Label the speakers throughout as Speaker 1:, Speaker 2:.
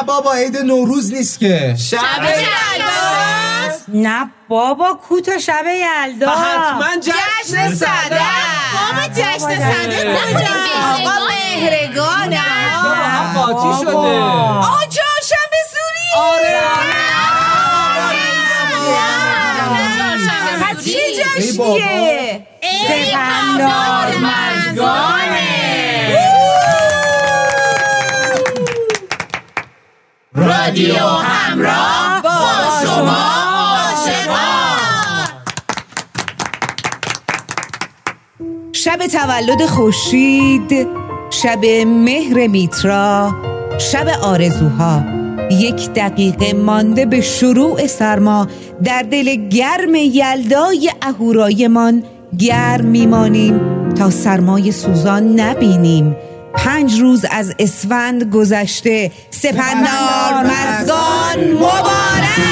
Speaker 1: نه بابا عید نوروز نیست که.
Speaker 2: شب یلداست
Speaker 3: نه بابا کوتا شب یلدا.
Speaker 1: حتما جشن صدف
Speaker 2: بابا جشن صدف کجا؟ آقا مهرگانه.
Speaker 1: هم قاطی شده.
Speaker 2: آجا شب سوری.
Speaker 1: آره.
Speaker 2: پس چه
Speaker 1: ای بابا.
Speaker 2: جشنیه
Speaker 3: سپندار
Speaker 2: رادیو همراه با شما
Speaker 4: شب تولد خورشید شب مهر میترا شب آرزوها. یک دقیقه مانده به شروع سرما. در دل گرم یلدای اهورایمان گرم میمانیم تا سرمای سوزان نبینیم. پنج روز از اسفند گذشته. سپندار مزگان مبارک!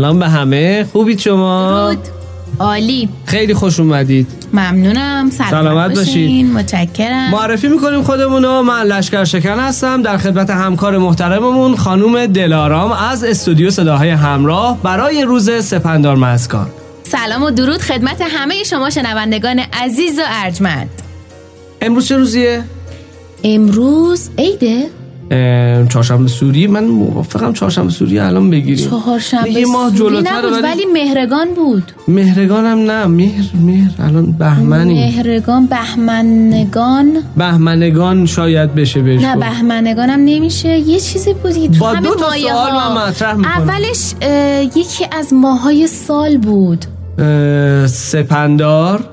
Speaker 5: سلام به همه. خوبید شما؟
Speaker 6: عالی.
Speaker 5: خیلی خوش اومدید.
Speaker 6: ممنونم. سلامت,
Speaker 5: سلامت
Speaker 6: باشین. متشکرم.
Speaker 5: معرفی می‌کنیم خودمونو. من لشکر شکن هستم. در خدمت همکار محترممون خانوم دلارام از استودیو صداهای همراه برای روز سپندار مسکان
Speaker 6: سلام و درود خدمت همه شما شنوندگان عزیز و ارجمند.
Speaker 5: امروز چه روزیه؟
Speaker 6: امروز عیده.
Speaker 5: چهارشنبه سوری. من موافقم چهارشنبه سوری الان بگیریم.
Speaker 6: چهارشنبه
Speaker 5: یه ماه جلوتر
Speaker 6: نبود
Speaker 5: ولی-
Speaker 6: ولی مهرگان بود.
Speaker 5: مهرگانم نه مهر مهر. الان بهمنی
Speaker 6: مهرگان بهمنگان.
Speaker 5: بهمنگان شاید بشه بهش
Speaker 6: نه
Speaker 5: گفت.
Speaker 6: بهمنگانم نمیشه. یه چیزی بودی تو
Speaker 5: با دو تا سوال
Speaker 6: ها.
Speaker 5: من مطرح می‌کنم.
Speaker 6: اولش یکی از ماهای سال بود.
Speaker 5: سپندار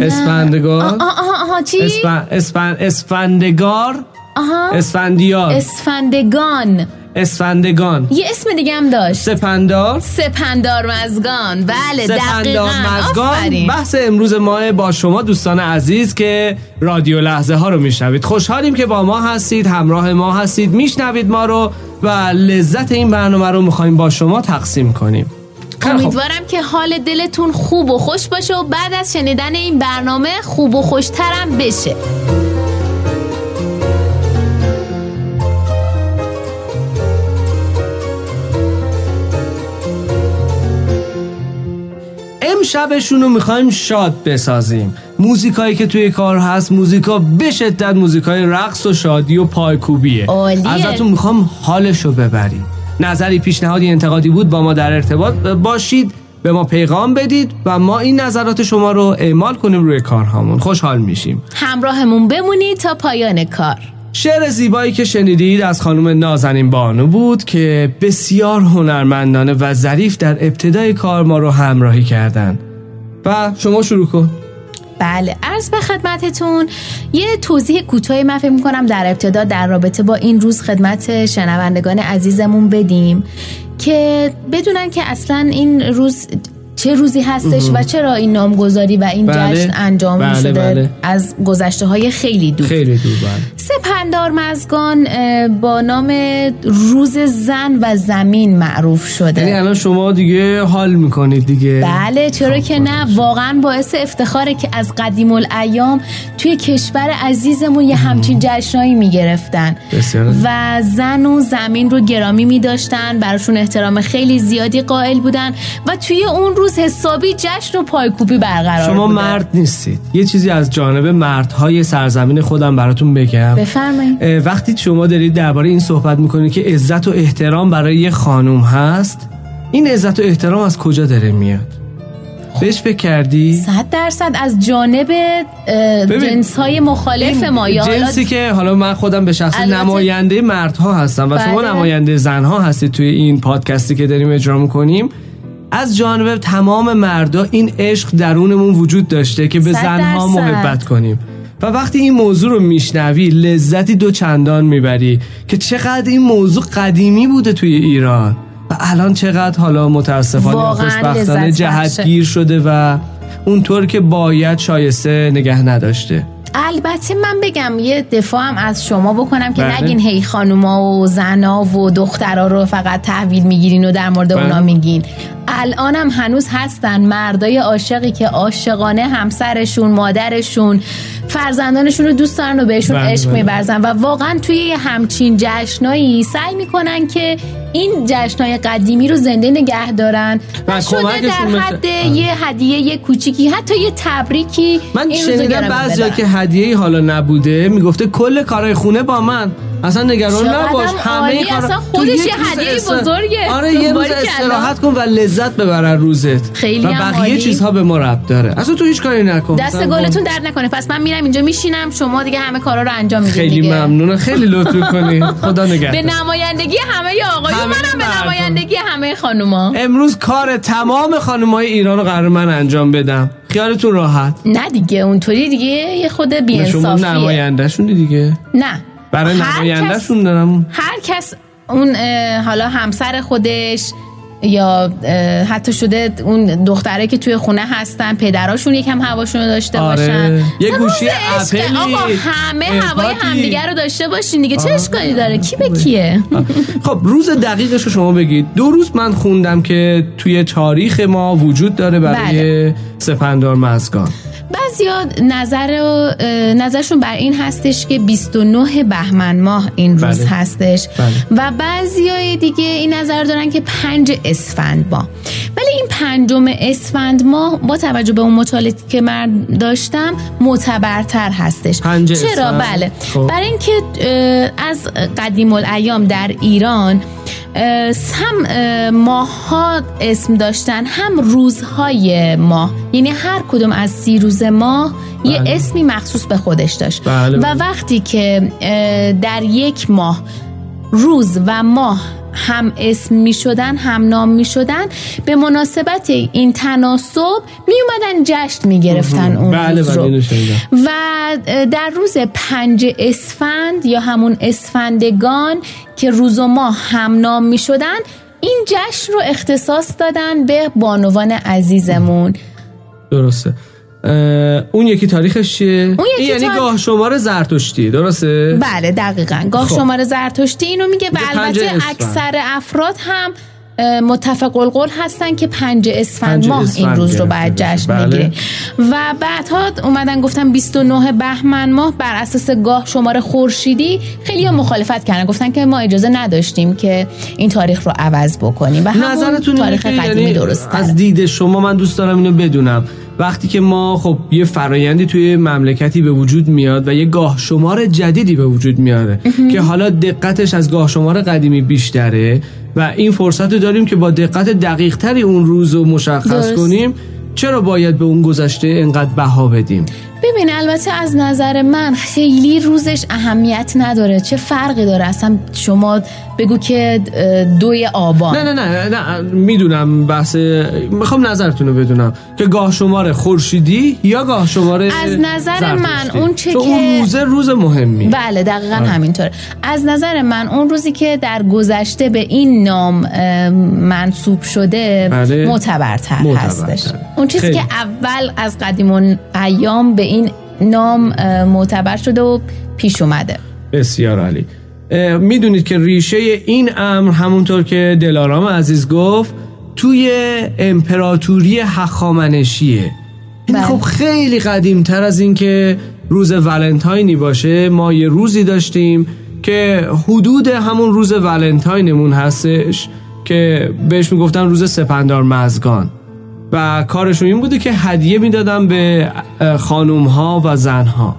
Speaker 5: اسفندگار.
Speaker 6: آها آها آها چی؟
Speaker 5: اسفن اسفن اسفندگار.
Speaker 6: آها.
Speaker 5: اسفندیار.
Speaker 6: اسفندگان.
Speaker 5: اسفندگان.
Speaker 6: یه اسم دیگه هم داشت.
Speaker 5: سپندار.
Speaker 6: سپندار مزگان بله
Speaker 5: سپندار
Speaker 6: دقیقا
Speaker 5: مزگان بحث امروز ما با شما دوستان عزیز که رادیو لحظه ها رو میشنوید. خوشحالیم که با ما هستید همراه ما هستید. میشنوید ما رو و لذت این برنامه رو می‌خوایم با شما تقسیم کنیم.
Speaker 6: امیدوارم که حال دلتون خوب و خوش باشه و بعد از شنیدن این برنامه خوب و خوشترم بشه.
Speaker 5: امشبشون رو می‌خوایم شاد بسازیم. موزیکایی که توی کار هست موزیکا به شدت موزیکای رقص و شادی و پایکوبیه.
Speaker 6: عالیه.
Speaker 5: ازتون می‌خوام حالش رو ببرید نظری پیشنهادی انتقادی بود با ما در ارتباط باشید به ما پیغام بدید و ما این نظرات شما رو اعمال کنیم روی کارهامون. خوشحال میشیم.
Speaker 6: همراهمون بمونید تا پایان کار.
Speaker 5: شعر زیبایی که شنیدید از خانم نازنین بانو بود که بسیار هنرمندانه و ظریف در ابتدای کار ما رو همراهی کردن. و شما شروع کن.
Speaker 6: بله عرض به خدمتتون یه توضیح کوتاهی من فکر می‌کنم در ابتدا در رابطه با این روز خدمت شنوندگان عزیزمون بدیم که بدونن که اصلا این روز چه روزی هستش و چرا این نامگذاری و این
Speaker 5: بله.
Speaker 6: جشن انجام
Speaker 5: بله،
Speaker 6: شده
Speaker 5: بله.
Speaker 6: از گذشته های خیلی دور.
Speaker 5: خیلی دور بله.
Speaker 6: سپندار مزگان با نام روز زن و زمین معروف شده.
Speaker 5: یعنی الان شما دیگه حال می‌کنید دیگه.
Speaker 6: بله چرا
Speaker 5: خب،
Speaker 6: که نه. واقعا باعث افتخاره که از قدیم الایام توی کشور عزیزمون یه همچین جشنایی می‌گرفتن. و زن و زمین رو گرامی میداشتن براشون احترام خیلی زیادی قائل بودن و توی اون روز حسابی جشن و پایکوبی برقرار
Speaker 5: شما
Speaker 6: بوده.
Speaker 5: مرد نیستید. یه چیزی از جانب مردهای سرزمین خودم براتون بگم.
Speaker 6: بفرمایید.
Speaker 5: وقتی شما دارید درباره این صحبت می‌کنید که عزت و احترام برای یه خانوم هست این عزت و احترام از کجا داره میاد؟ بهش فکر کردی؟
Speaker 6: صد درصد از جانب جنس های مخالف ما یا حالا
Speaker 5: جنسی که حالا من خودم به شخص نماینده مردها هستم و شما
Speaker 6: بله.
Speaker 5: نماینده زنها هستید توی این پادکستی که داریم اجرا می‌کنیم از جانب تمام مردا این عشق درونمون وجود داشته که به زنها. محبت کنیم. و وقتی این موضوع رو میشنوی لذتی دو چندان می‌بری که چقدر این موضوع قدیمی بوده توی ایران و الان چقدر حالا متاسفانه خوشبختانه جهتگیر شده و اونطور که باید شایسته نگه نداشته
Speaker 6: البته من بگم یه دفاعم از شما بکنم که
Speaker 5: بله.
Speaker 6: نگین هی خانوما و زنا و دخترا رو فقط تحویل می‌گیرین و در مورد
Speaker 5: بله.
Speaker 6: اونا میگین الانم هنوز هستن مردای عاشقی که عاشقانه همسرشون مادرشون فرزندانشون رو دوست دارن و بهشون
Speaker 5: بله،
Speaker 6: عشق
Speaker 5: بله.
Speaker 6: میبرزن و واقعا توی همچین جشنایی سعی می‌کنن که این جشنای قدیمی رو زنده نگه دارن
Speaker 5: و
Speaker 6: شده در
Speaker 5: مثل-
Speaker 6: حد
Speaker 5: آه.
Speaker 6: یه هدیه یه کوچیکی حتی یه تبریکی
Speaker 5: من شنیدم بعضیا. که هدیه حالا نبوده می‌گفته کل کارهای خونه با من اصلا نگران نباش همه تو
Speaker 6: خودش یه هدیه بزرگه.
Speaker 5: آره یه روز. استراحت کن و لذت ببر از روزت.
Speaker 6: خیلی
Speaker 5: و بقیه
Speaker 6: عالی.
Speaker 5: چیزها به ما ربط داره. اصلا تو هیچ کاری نکن.
Speaker 6: دست گلتون درد نکنه. پس من میرم اینجا میشینم شما دیگه همه کارا رو انجام می‌دید
Speaker 5: خیلی
Speaker 6: دیگه.
Speaker 5: ممنونم خیلی لطف کنی خدا
Speaker 6: به
Speaker 5: نگهدار
Speaker 6: نمایندگی همه آقایون منم به. نمایندگی همه خانوما.
Speaker 5: امروز کار تمام خانمای ایران رو قرار من انجام بدم. خیالتون راحت؟
Speaker 6: نه دیگه اونطوری دیگه یه خود
Speaker 5: شما
Speaker 6: بی‌انصافیه.
Speaker 5: نمایندهشونی دیگه.
Speaker 6: نه.
Speaker 5: برای نمایندهشون دارم.
Speaker 6: هر کس اون حالا همسر خودش یا حتی شده اون دختره که توی خونه هستن پدراشون یکم هواشون رو داشته
Speaker 5: آره.
Speaker 6: باشن.
Speaker 5: یه گوشی. اپلی،
Speaker 6: آقا همه هوای. همدیگه رو داشته باشین دیگه چه اشکالی داره؟ کی به کیه؟
Speaker 5: خب روز دقیقش رو شما بگید. دو روز من خوندم که توی تاریخ ما وجود داره برای
Speaker 6: بله.
Speaker 5: سپندار مزگان.
Speaker 6: بعضیا نظر نظرشون بر این هستش که 29 بهمن ماه این روز
Speaker 5: بله.
Speaker 6: هستش
Speaker 5: بله.
Speaker 6: و بعضیای دیگه این نظر دارن که پنج اسفند ماه ولی این پنجم اسفند ماه با توجه به اون مطالعاتی که من داشتم معتبرتر هستش
Speaker 5: پنج
Speaker 6: چرا
Speaker 5: اسفند.
Speaker 6: بله
Speaker 5: خب.
Speaker 6: برای اینکه از قدیم الایام در ایران هم اه، ماهها اسم داشتن هم روزهای ماه یعنی هر کدوم از سی روز ماه یه
Speaker 5: بله.
Speaker 6: اسمی مخصوص به خودش داشت
Speaker 5: بله،
Speaker 6: و
Speaker 5: بله.
Speaker 6: وقتی که در یک ماه روز و ماه هم اسم می شدن هم نام می شدن به مناسبت این تناسب می اومدن جشن می گرفتن اون
Speaker 5: بله
Speaker 6: روز
Speaker 5: بله
Speaker 6: رو. و در روز پنج اسفند یا همون اسفندگان که روز و ماه هم نام می شدن این جشن رو اختصاص دادن به بانوان عزیزمون.
Speaker 5: درسته. اون یکی تاریخش چیه؟
Speaker 6: یکی
Speaker 5: این یعنی
Speaker 6: تاریخ-
Speaker 5: گاه شمار زرتشتی درسته؟
Speaker 6: بله دقیقا گاه
Speaker 5: خب.
Speaker 6: شماره زرتشتی اینو میگه و البته. اکثر افراد هم متفق القول هستن که پنج اسفند ماه این روز رو
Speaker 5: بشه.
Speaker 6: جشن
Speaker 5: بله.
Speaker 6: می‌گیره و بعدها اومدن گفتن 29 بهمن ماه بر اساس گاه شماره خورشیدی خیلی ها مخالفت کردن گفتن که ما اجازه نداشتیم که این تاریخ رو عوض بکنیم و همون تاریخ
Speaker 5: که
Speaker 6: قدیمی
Speaker 5: یعنی
Speaker 6: درست
Speaker 5: از دید شما من دوست دارم اینو بدونم وقتی که ما خب یه فرایندی توی مملکتی به وجود میاد و یه گاه شمار جدیدی به وجود میاره که حالا دقتش از گاه شمار قدیمی بیشتره و این فرصت رو داریم که با دقت دقیق تری اون روز رو مشخص
Speaker 6: درست.
Speaker 5: کنیم چرا باید به اون گذشته انقدر بها بدیم
Speaker 6: ببین البته از نظر من خیلی روزش اهمیت نداره چه فرقی داره اصلا شما بگو که دوی آبان
Speaker 5: نه نه نه نه می‌دونم بحث می‌خوام نظرتون رو بدونم که گاه شمار خورشیدی یا گاه شمار
Speaker 6: از نظر من؟ اون چه که-
Speaker 5: اون روز روز مهمی
Speaker 6: بله دقیقا
Speaker 5: آره.
Speaker 6: همینطور از نظر من اون روزی که در گذشته به این نام منصوب شده
Speaker 5: بله.
Speaker 6: معتبرتر
Speaker 5: معتبرتر.
Speaker 6: هستش اون چیزی
Speaker 5: خیلی.
Speaker 6: که اول از قدیم ایام به این نام معتبر شده و پیش اومده.
Speaker 5: بسیار عالی. می‌دونید که ریشه این امر همونطور که دلارام عزیز گفت توی امپراتوری هخامنشیه. این
Speaker 6: بله.
Speaker 5: خب خیلی قدیمتر از این که روز ولنتاینی باشه. ما یه روزی داشتیم که حدود همون روز ولنتاینمون هستش که بهش می‌گفتن روز سپندار مزگان. و کارشون این بوده که هدیه می‌دادن به خانوم ها و زن ها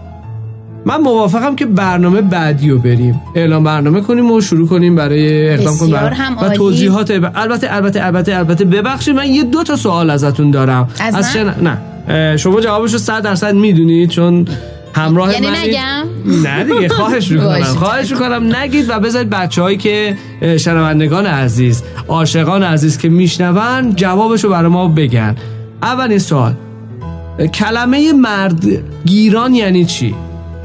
Speaker 5: من موافقم که برنامه بعدی رو بریم. اعلام برنامه کنیم و شروع کنیم برای اقدام کنیم و. توضیحات البته البته البته البته ببخشید من یه دو تا سوال ازتون دارم.
Speaker 6: از من؟
Speaker 5: شن- نه. شما جوابش رو 100 درصد می‌دونید چون همراه
Speaker 6: یعنی
Speaker 5: منید.
Speaker 6: نگم؟
Speaker 5: نه دیگه خواهش می‌کنم. خواهش می‌کنم نگید و بذارید بچه هایی که شنوندگان عزیز عاشقان عزیز که میشنون جوابش رو برای ما بگن اولین سوال کلمه مردگیران یعنی چی؟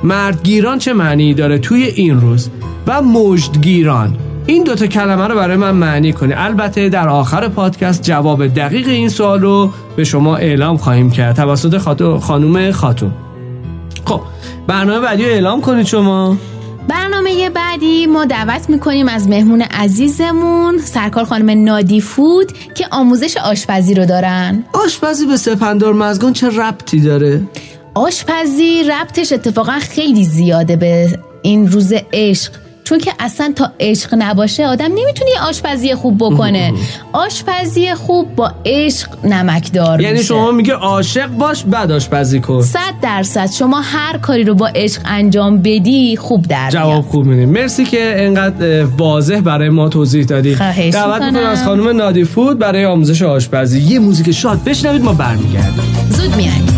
Speaker 5: مردگیران چه معنی داره توی این روز؟ و مجدگیران این دوتا کلمه رو برای من معنی کنی البته در آخر پادکست جواب دقیق این سوال رو به شما اعلام خواهیم کرد توسط خانوم خاتون خب برنامه بعدی رو اعلام کنید شما.
Speaker 6: برنامه بعدی ما دعوت می‌کنیم از مهمون عزیزمون سرکار خانم نادی فود که آموزش آشپزی رو دارن.
Speaker 5: آشپزی به سپندار مزگان چه ربطی داره؟
Speaker 6: آشپزی ربطش اتفاقا خیلی زیاده به این روز عشق. چون که اصلا تا عشق نباشه آدم نمی‌تونه آشپزی خوب بکنه. آشپزی خوب با عشق نمکدار
Speaker 5: یعنی
Speaker 6: میشه.
Speaker 5: شما میگه عاشق باش بعد آشپزی کن.
Speaker 6: صد درصد. شما هر کاری رو با عشق انجام بدی خوب در
Speaker 5: جواب. خوب میدیم. مرسی که انقدر واضح برای ما توضیح دادی دعوت.
Speaker 6: می‌کنم.
Speaker 5: از خانم نادی فود برای آموزش آشپزی. یه موزیک شاد بشنوید ما برمیگردیم.
Speaker 6: زود میایم.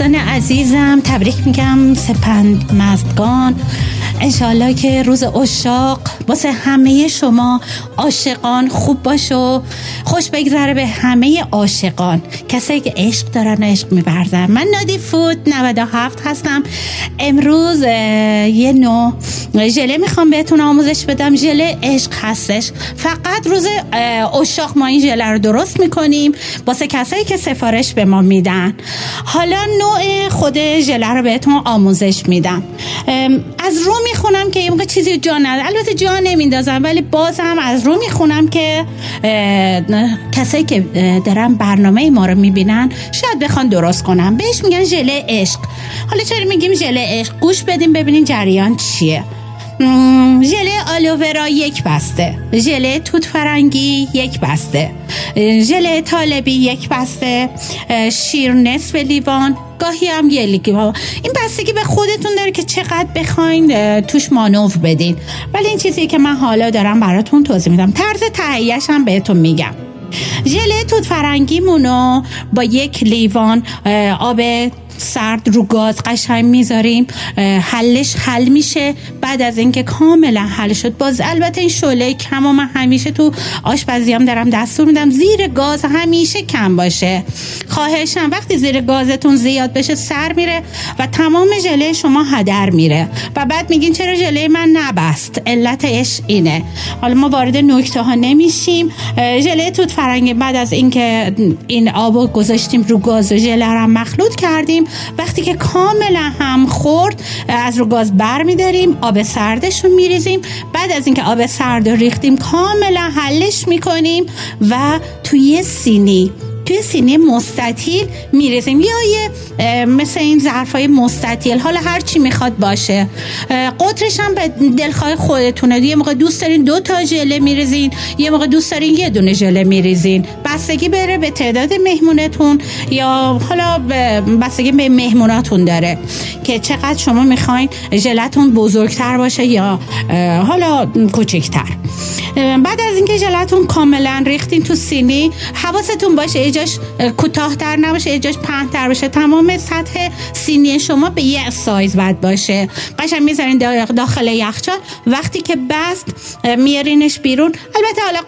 Speaker 7: دوستان عزیزم تبریک میگم سپند مزدگان انشالله که روز اشاق واسه همه شما عاشقان خوب باش و خوش بگذره به همه عاشقان. کسایی که عشق دارن و عشق میورزن. من نادی فود 97 هستم. امروز یه نوع ژله می‌خوام بهتون آموزش بدم. ژله عشق هستش. فقط روز اشاق ما این ژله رو درست می‌کنیم. واسه کسایی که سفارش به ما میدن. حالا نوع خود ژله رو بهتون آموزش میدم. از رو می‌خونم که یه چیزی جا نداره البته جا نمیندازم ولی بازم از رو می‌خونم که کسایی که دارن برنامه ما رو می‌بینن شاید بخوان درست کنم بهش میگن ژله عشق. حالا چرا میگیم ژله عشق؟ گوش بدیم ببینین جریان چیه. ژله آلوورا یک بسته. ژله توت فرنگی یک بسته. ژله طالبی یک بسته. شیر نصف لیوان. گاهی هم یه لیوان این بستگی به خودتون داره که چقدر بخواین توش مانور بدین. ولی این چیزی که من حالا دارم براتون توضیح میدم. طرز تهیهش هم بهتون میگم. ژله توت فرنگیمونو با یک لیوان آب سرد رو گاز قشنگ می‌ذاریم حلش حل میشه. بعد از اینکه کاملا حل شد باز البته این شعله کم و من همیشه تو آشپزی هم دارم دستور میدم زیر گاز همیشه کم باشه. خواهشم وقتی زیر گازتون زیاد بشه سر میره و تمام ژله شما هدر میره. و بعد میگین چرا ژله من نبست؟ علتش اینه. حالا ما وارد نکته ها نمیشیم ژله توت فرنگی بعد از اینکه این آبو گذاشتیم رو گاز و ژله هم مخلوط کردیم. وقتی که کاملا هم خورد از رو گاز بر میداریم آب سردش رو میریزیم. بعد از اینکه آب سرد رو ریختیم کاملا حلش می‌کنیم و توی سینی توی سینی مستطیل می‌رسیم یا یه مثل این ظرف های مستطیل. حالا هر چی می‌خواد باشه. قطرش هم به دلخواه خودتونه. یه موقع دوست دارین دو تا ژله میریزین. یه موقع دوست دارین یه دونه ژله میریزین. بستگی بره به تعداد مهمونتون یا حالا بستگی به مهموناتون داره که چقدر شما می‌خواین ژلتون بزرگتر باشه یا حالا کوچکتر. بعد از اینکه ژلتون کاملا ریختین تو سینی حواستون باشه اجاش کوتاه تر نباشه اجاش پهن تر باشه. تمام سطح سینی شما به یه سایز باید باشه. قشنگ می‌ذارین داخل یخچال. وقتی که بست میارینش بیرون. البته حالا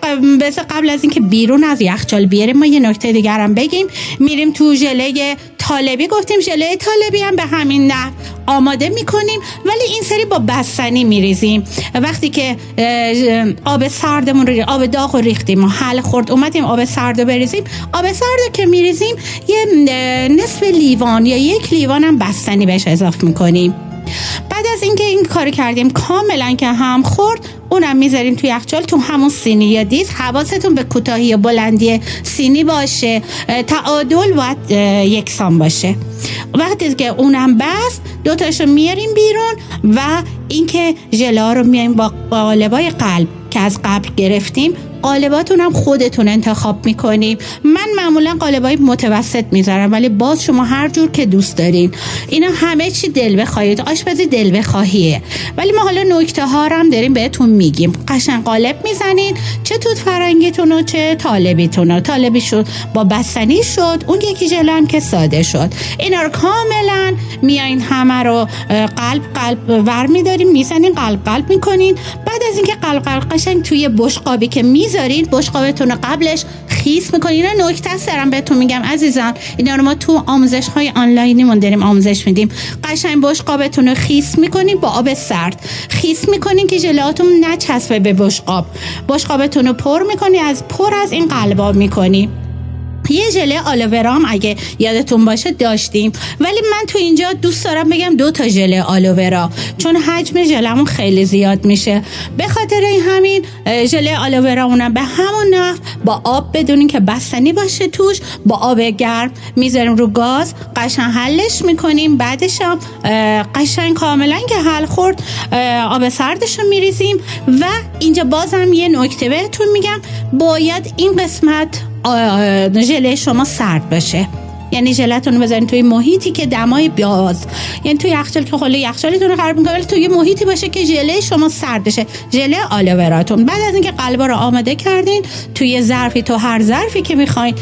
Speaker 7: قبل از اینکه بیرون از یخچال بیاریم ما یه نکته دیگر هم بگیم. میریم تو ژله طالبی. گفتیم ژله طالبی هم به همین نحو. آماده می‌کنیم ولی این سری با بستنی میریزیم. وقتی که آب سردمون رو آب داغ رو ریختیم و حل خورد اومدیم آب سرد رو بریزیم. آب سرد رو که میریزیم یه نصف لیوان یا یک لیوان هم بستنی بهش اضافه می‌کنیم. بعد از اینکه این کار کردیم کاملا که هم خورد اونم می‌ذاریم تو یخچال تو همون سینی. یا دیز حواستون به کوتاهی یا بلندی سینی باشه تعادل باید یکسان باشه. وقتی که اونم بست دوتاشو میاریم بیرون و اینکه ژله رو میایم با قالبای قلب که از قبل گرفتیم قالباتون هم خودتون انتخاب می‌کنیم من معمولا قالبای متوسط می‌ذارم ولی باز شما هر جور که دوست دارین. اینا همه چی دل بخواهید آشپزی دل بخواهیه. ولی ما حالا نکته ها هم داریم بهتون میگیم. قشنگ قالب می‌زنین چه توت فرنگیتون چه طالبیتون و طالبی شد با بستنی شد اون یکی ژله هم که ساده شد. اینا رو کاملا میایین همه رو قلب قلب ور میداریم می‌زنین قلب قلب می‌کنین. بعد از اینکه قلب قلب قشنگ توی بشقابی که می‌ذارین بشقابتون رو قبلش خیس می‌کنین. اینا نکته است دارم بهتون میگم عزیزان. اینا رو ما تو آموزش های آنلاینیمون داریم آموزش میدیم. قشنگ بشقابتون رو خیس می‌کنین با آب سرد. خیس می‌کنین که ژلهاتون نچسبه به بشقاب. بشقابتون رو پر می‌کنی از پر از این قلبا می‌کنی. یه ژله آلوورا هم اگه یادتون باشه داشتیم. ولی من تو اینجا دوست دارم بگم دو تا ژله آلوورا چون حجم ژلمون خیلی زیاد میشه. به خاطر این همین ژله آلوورا اونم به همون نحو با آب بدونین که بستنی باشه توش با آب گرم می‌ذاریم رو گاز قشنگ حلش می‌کنیم. بعدش هم قشنگ کاملا که حل خورد آب سردش رو میریزیم. و اینجا بازم یه نکته بهتون میگم باید این قسمت ژله شما سرد باشه. یعنی ژلتون بذارین توی محیطی که دمای باز. یعنی توی یخچال که خله یخچالتون رو خراب می‌کنه توی محیطی باشه که ژله شما سرد بشه ژله آلووراتون. بعد از اینکه قلبا رو آماده کردین توی ظرفی تو هر ظرفی که می‌خواین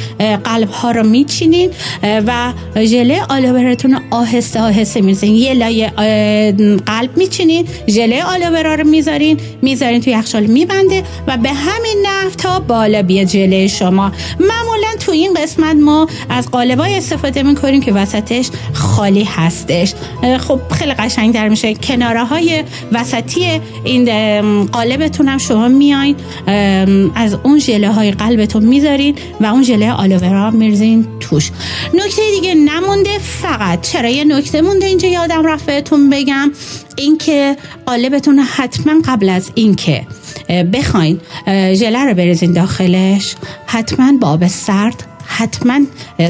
Speaker 7: قلب ها رو میچینین و ژله آلووراتون رو آهسته آهسته می‌زنین یه لایه قلب میچینین ژله آلوورا رو می‌ذارین می‌ذارین توی یخچال میبنده و به همین نحو تا بالا بیاد ژله شما. معمولا تو این قسمت ما از قالبای استفاده می‌کنیم که وسطش خالی هستش. خب خیلی قشنگ در میشه. کناره های وسطی این قالبتون هم شما میاین از اون ژله های قلبتون می‌ذارین و اون ژله آلوورا میرزین توش. نکته دیگه نمونده فقط. چرا یه نکته مونده اینجا یادم رفت بهتون بگم؟ اینکه قالبتون حتما قبل از اینکه بخواین ژله رو بریزین داخلش حتما با آب سرد حتما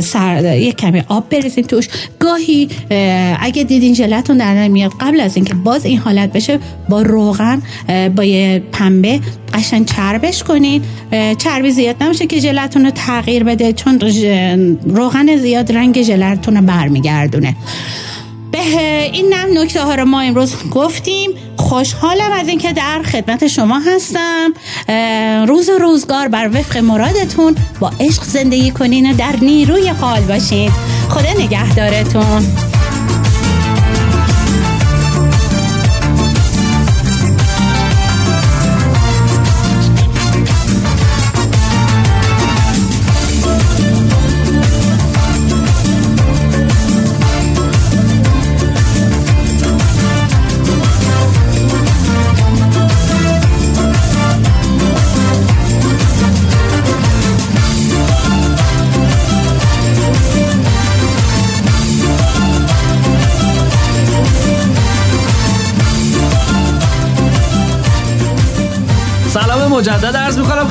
Speaker 7: سر یک کمی آب بریزین توش. گاهی اه، اگه دیدین ژلتون در نمیاد قبل از اینکه باز این حالت بشه با روغن با یه پنبه قشنگ چربش کنین. چربی زیاد نمیشه که ژلتون رو تغییر بده چون روغن زیاد رنگ ژلتون رو برمیگردونه. این نه نکته ها رو ما امروز گفتیم. خوشحالم از اینکه در خدمت شما هستم. روز و روزگار بر وفق مرادتون با عشق زندگی کنین و در نیروی حال باشین. خدا نگهدارتون.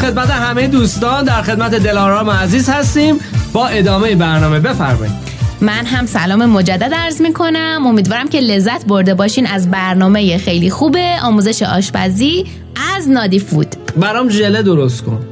Speaker 5: خدمت همه دوستان در خدمت دلارام عزیز هستیم. با ادامه برنامه بفرمایید.
Speaker 6: من هم سلام مجدد عرض می کنم امیدوارم که لذت برده باشین از برنامه خیلی خوبه. آموزش آشپزی از نادی فود.
Speaker 5: برام ژله درست کن.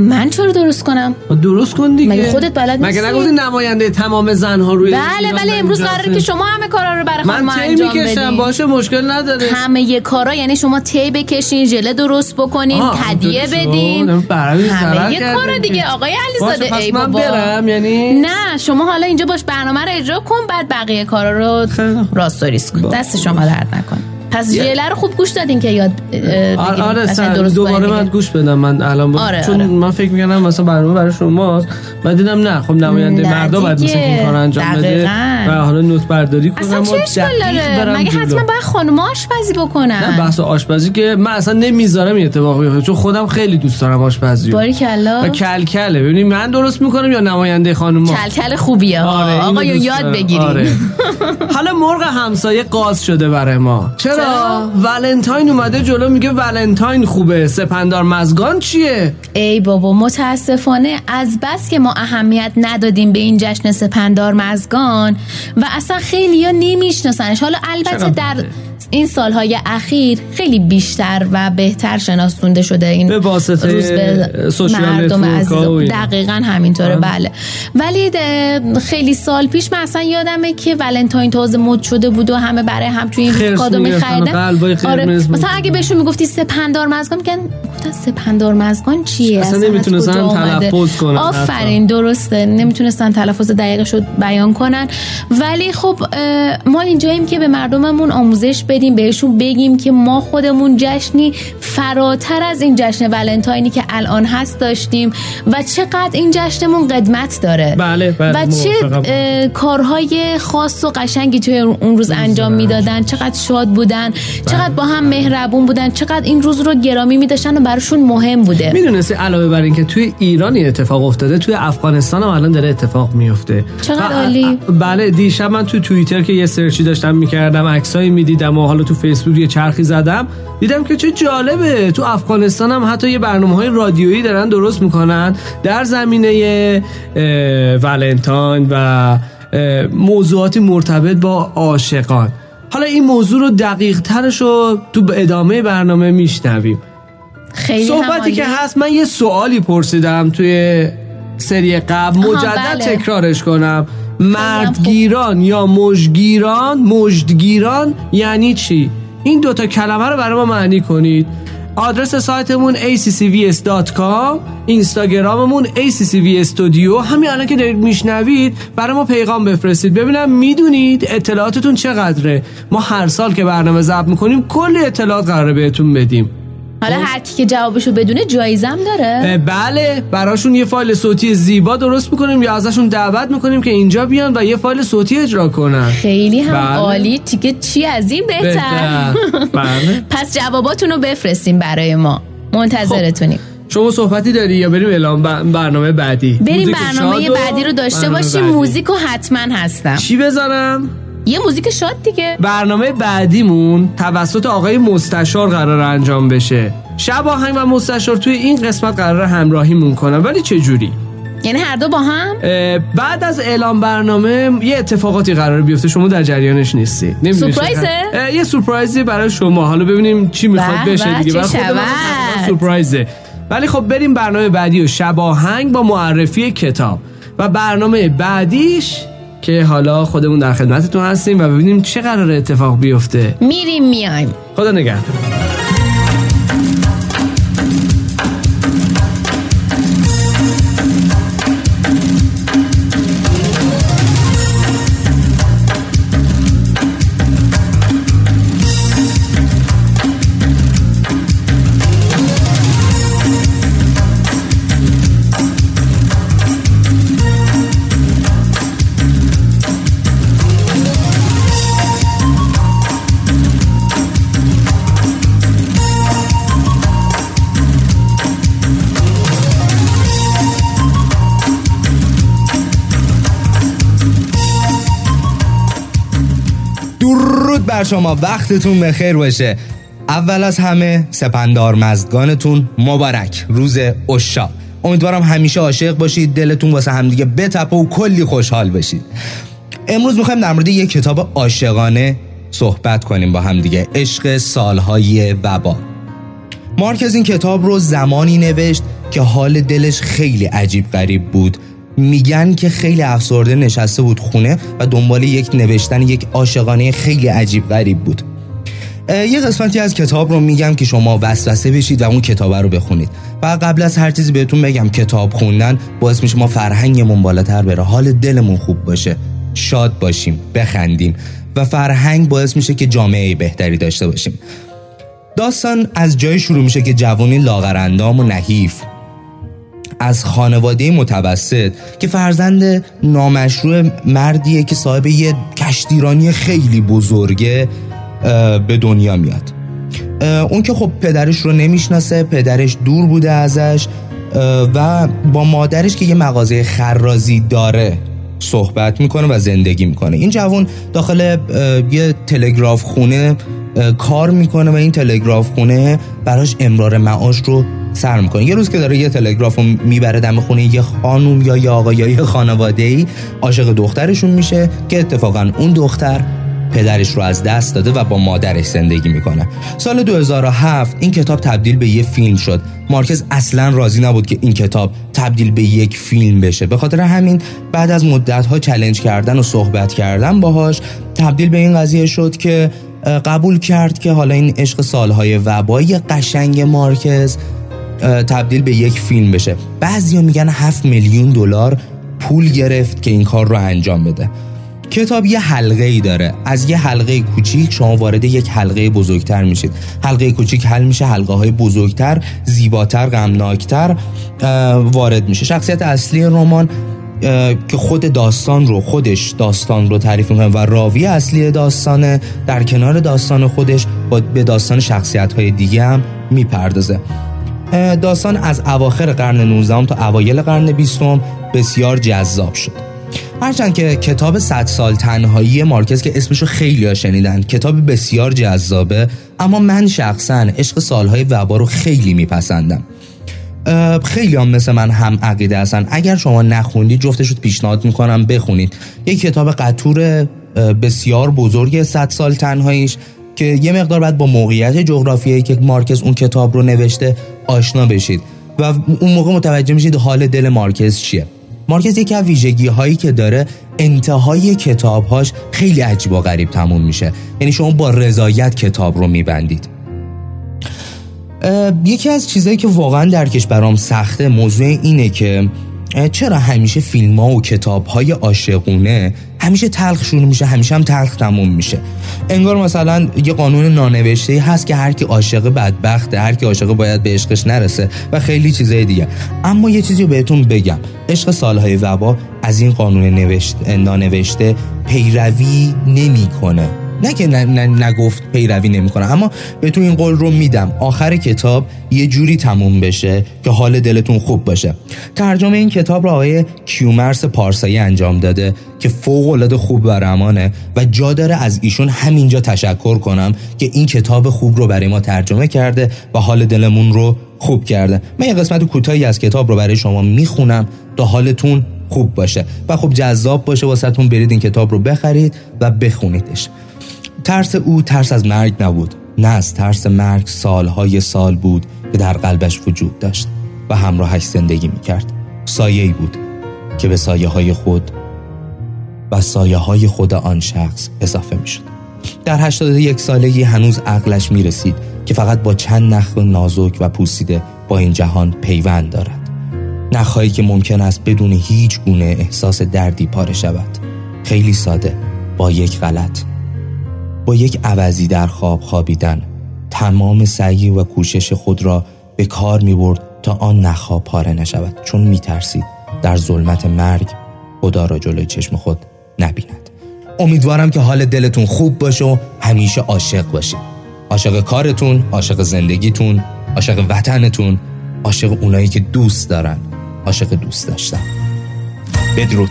Speaker 6: من چرا درست کنم
Speaker 5: درست کن دیگه
Speaker 6: مگه خودت بلد
Speaker 5: مگه
Speaker 6: نیستی؟
Speaker 5: نگفتی نماینده تمام زنها روی
Speaker 6: بله ولی امروز قراره که؟ شما همه کارا رو برای
Speaker 5: من
Speaker 6: خانم انجام
Speaker 5: می‌کشم
Speaker 6: بدین
Speaker 5: باشه مشکل نداره
Speaker 6: همه یه کارا یعنی شما تی بکشین ژله درست بکنین هدیه
Speaker 5: شد.
Speaker 6: بدین همه یه کارا. دیگه آقای علیزاده ای بابا
Speaker 5: برم یعنی
Speaker 6: نه شما حالا اینجا باش برنامه رو اجرا کن بعد بقیه کارا رو. راست و کن دست شما درد نکن پس ژله رو خوب گوش دادین که یاد
Speaker 5: آره, آره سر دوباره من. گوش بدم من الان.
Speaker 6: آره،
Speaker 5: چون
Speaker 6: آره.
Speaker 5: من فکر می‌کنم مثلا برنامه برای شماست و دیدم نه خب نماینده مردا باید
Speaker 6: دیگه.
Speaker 5: مثل این کار انجام بده. و حالا نوت برداری کنم
Speaker 6: اصلا
Speaker 5: و
Speaker 6: چه اشکال داره مگه
Speaker 5: جلو.
Speaker 6: حتما باید خانم آشپزی بکنن
Speaker 5: نه بحث آشپزی که من اصلا نمی‌ذارم این اتفاق بیفته چون خودم خیلی دوست دارم آشپزی.
Speaker 6: باری کلا
Speaker 5: و کلکله ببینید من درست می‌کنم یا نماینده خانم
Speaker 6: کلکل خوبیه
Speaker 5: آره دوست
Speaker 6: یاد
Speaker 5: دارم.
Speaker 6: بگیرین
Speaker 5: آره. حالا مرغ همسایه قاز شده برای ما چرا؟,
Speaker 6: چرا؟
Speaker 5: ولنتاین اومده جلو میگه ولنتاین خوبه سپندار مزگان چیه
Speaker 6: ای بابا متاسفانه از بس که ما اهمیت ندادیم به این جشن سپندار مزگان و اصلا خیلی ها نمیشناسنش حالا البته در. این سالهای اخیر خیلی بیشتر و بهتر شناسونده شده این
Speaker 5: به واسطه
Speaker 6: روز به مردم عزیز. دقیقا همینطوره. بله. ولی خیلی سال پیش من اصلا یادمه که ولنتاین تازه مد شده بود و همه برای هم توی این روز کادو می‌خریدن.
Speaker 5: بود.
Speaker 6: مثلا اگه بهشون می‌گفتی سپندار مزگان میگن گفتن سپندار مزگان چیه؟
Speaker 5: اصلا
Speaker 6: از
Speaker 5: نمی‌تونستن؟ تلفظ کنن
Speaker 6: آفرین درسته. نمی‌تونستن تلفظ دقیقش رو بیان کنن. ولی خب ما اینجاییم که به مردممون آموزش بدیم بهشون بگیم که ما خودمون جشنی فراتر از این جشن ولنتاینی که الان هست داشتیم و چقدر این جشنمون قدمت داره.
Speaker 5: بله، بله،
Speaker 6: و چه کارهای خاص و قشنگی توی اون روز انجام می‌دادن. چقدر شاد بودن. چقدر با هم مهربون بودن. چقدر این روز رو گرامی میداشتن و براشون مهم بوده.
Speaker 5: می‌دونستی علاوه بر اینکه توی ایران این اتفاق افتاده توی افغانستان هم الان داره اتفاق میفته
Speaker 6: چقدر عالی.
Speaker 5: بله دیشب من تو توییتر که یه سرچی داشتم می‌کردم عکسایی می‌دیدم و حالا تو فیسبوک یه چرخی زدم دیدم که چه جالبه. تو افغانستان هم حتی یه برنامه های رادیویی دارن درست می‌کنن. در زمینه ولنتاین و اه، موضوعاتی مرتبط با عاشقان. حالا این موضوع رو دقیق ترش رو تو ادامه برنامه میشنویم.
Speaker 6: خیلی
Speaker 5: صحبتی
Speaker 6: عالی.
Speaker 5: که هست من یه سوالی پرسیدم توی سری قبل. مجدد
Speaker 6: بله.
Speaker 5: تکرارش کنم. مردگیران یا مژگیران مژدگیران یعنی چی؟ این دوتا کلمه رو برای ما معنی کنید. آدرس سایتمون accvs.com اینستاگراممون accv studio. همین الان که دارید میشنوید برای ما پیغام بفرستید. ببینم می‌دونید اطلاعاتتون چقدره. ما هر سال که برنامه ضبط می‌کنیم کلی اطلاعات قراره بهتون بدیم.
Speaker 6: حالا هر کی که جوابشو بدونه جایزم داره.
Speaker 5: بله براشون یه فایل صوتی زیبا درست می‌کنیم یا ازشون دعوت می‌کنیم که اینجا بیان و یه فایل صوتی اجرا کنن.
Speaker 6: خیلی هم
Speaker 5: بله.
Speaker 6: عالی. تیکه چی از این بهتر؟
Speaker 5: بهتر. بله.
Speaker 6: پس جواباتون رو بفرستیم برای ما. منتظرتونیم.
Speaker 5: شما صحبتی داری یا بریم اعلام برنامه بعدی؟
Speaker 6: بریم برنامه
Speaker 5: و
Speaker 6: بعدی رو داشته باشیم. موزیک رو حتما هستم.
Speaker 5: چی بذارم
Speaker 6: یه موزیک شاد دیگه.
Speaker 5: برنامه بعدیمون توسط آقای مستشار قرار انجام بشه. شب آهنگ و مستشار توی این قسمت قرار همراهیمون کنن. ولی چه جوری؟
Speaker 6: یعنی هر دو با هم؟
Speaker 5: بعد از اعلام برنامه یه اتفاقاتی قرار بیفته. شما در جریانش نیستی.
Speaker 6: سورپرایزه؟
Speaker 5: یه سورپرایزی برای شما. حالا ببینیم چی می‌خواد بشه دیگه. سورپرایزه ولی خب بریم برنامه بعدی و شب آهنگ با معرفی کتاب. و برنامه بعدیش که حالا خودمون در خدمتتون هستیم و ببینیم چه قرار اتفاق بیفته.
Speaker 6: میریم میایم.
Speaker 5: خدا نگهدار.
Speaker 1: بر شما وقتتون بخیر باشه. اول از همه سپندار مزدگانتون مبارک روز اشا امیدوارم همیشه عاشق باشید دلتون واسه همدیگه بتپه و کلی خوشحال بشید. امروز می‌خوایم در مورد یک کتاب عاشقانه صحبت کنیم با همدیگه. عشق سالهای وبا. مارکز این کتاب رو زمانی نوشت که حال دلش خیلی عجیب غریب بود. میگن که خیلی افسرده نشسته بود خونه و دنبال یک نوشتن یک عاشقانه خیلی عجیب غریب بود. یه قسمتی از کتاب رو میگم که شما وسوسه بشید و اون کتاب رو بخونید. و قبل از هر چیزی بهتون بگم کتاب خوندن باعث میشه ما فرهنگمون بالاتر بره. حال دلمون خوب باشه. شاد باشیم بخندیم. و فرهنگ باعث میشه که جامعه بهتری داشته باشیم. داستان از جای شروع میشه که جوانی لاغرندام و نحیف. از خانواده متوسط که فرزند نامشروع مردیه که صاحب یه کشتیرانی خیلی بزرگه به دنیا میاد. اون که خب پدرش رو نمی‌شناسه پدرش دور بوده ازش و با مادرش که یه مغازه خرازی داره صحبت می‌کنه و زندگی می‌کنه. این جوان داخل یه تلگراف خونه کار می‌کنه و این تلگراف خونه براش امرار معاش رو سر می‌کنه یه روز که داره یه تلگراف رو می‌بره دم خونه یه خانوم یا یه آقا یا یه خانواده ای عاشق دخترشون میشه که اتفاقا اون دختر پدرش رو از دست داده و با مادرش زندگی می‌کنه. سال 2007 این کتاب تبدیل به یه فیلم شد. مارکز اصلا راضی نبود که این کتاب تبدیل به یک فیلم بشه. به خاطر همین بعد از مدت ها چلنج کردن و صحبت کردن باهاش تبدیل به این قضیه شد که قبول کرد که حالا این عشق سالهای وبایی قشنگ مارکز تبدیل به یک فیلم بشه. بعضیا میگن 7 میلیون دلار پول گرفت که این کار رو انجام بده. کتاب یه حلقه ای داره. از یه حلقه کوچیک شما وارد یک حلقه بزرگتر میشید. حلقه کوچیک حل میشه حلقه های بزرگتر زیباتر غمناکتر وارد میشه. شخصیت اصلی رمان که خود داستان رو خودش داستان رو تعریف می‌کنه و راوی اصلی داستانه در کنار داستان خودش با به داستان شخصیت های دیگه هم می‌پردازه. داستان از اواخر قرن 19 تا اوایل قرن 20 بسیار جذاب شد. هرچند که کتاب 100 سال تنهایی مارکز که اسمشو خیلی ها شنیدن کتاب بسیار جذابه اما من شخصا عشق سالهای وبا رو خیلی میپسندم. خیلی هم مثل من هم عقیده هستن. اگر شما نخوندید جفتش رو پیشنهاد می‌کنم بخونید. یک کتاب قطور بسیار بزرگ 100 سال تنهاییش. که یه مقدار بعد با موقعیت جغرافیایی که مارکز اون کتاب رو نوشته آشنا بشید. و اون موقع متوجه میشید حال دل مارکز چیه. مارکز یکی از ویژگی هایی که داره انتهای کتابهاش خیلی عجیب و غریب تموم میشه. یعنی شما با رضایت کتاب رو میبندید. یکی از چیزهایی که واقعا درکش برام سخته موضوع اینه که چرا همیشه فیلم ها و کتاب های عاشقونه همیشه تلخ شروع میشه همیشه هم تلخ تموم میشه؟ انگار مثلا یه قانون نانوشته هست که هر کی عاشق بدبخته هر کی عاشق باید به عشقش نرسه و خیلی چیزای دیگه. اما یه چیزی رو بهتون بگم. عشق سالهای وبا از این قانون نوشت نانوشته پیروی نمی‌کنه. نه که نگفت پیروی نمی‌کنه. اما بهتون این قول رو میدم. آخر کتاب یه جوری تموم بشه که حال دلتون خوب باشه. ترجمه این کتاب رو آقای کیومرس پارسایی انجام داده که فوق العاده خوب و رمانه و جا داره از ایشون همینجا تشکر کنم که این کتاب خوب رو برای ما ترجمه کرده و حال دلمون رو خوب کرده. من یه قسمت کوتاهی از کتاب رو برای شما می‌خونم تا حالتون خوب باشه. و خب جذاب باشه واسهتون برید این کتاب رو بخرید و بخونیدش. ترس او ترس از مرگ نبود. نه از ترس مرگ سالهای سال بود که در قلبش وجود داشت و همراهش زندگی می‌کرد. سایه بود که به سایه های خود و سایه های خود آن شخص اضافه می‌شد. در 81 سالگی هنوز عقلش می رسید که فقط با چند نخ نازک و پوسیده با این جهان پیوند دارد. نخهایی که ممکن است بدون هیچ گونه احساس دردی پاره شود. خیلی ساده با یک غلط. با یک عوضی در خواب خوابیدن. تمام سعی و کوشش خود را به کار می برد تا آن نخواب پاره نشود. چون می ترسید در ظلمت مرگ خدا را جلوی چشم خود نبیند. امیدوارم که حال دلتون خوب باشه و همیشه عاشق باشید. عاشق کارتون عاشق زندگیتون عاشق وطنتون عاشق اونایی که دوست دارن عاشق دوست داشتن. بدرود.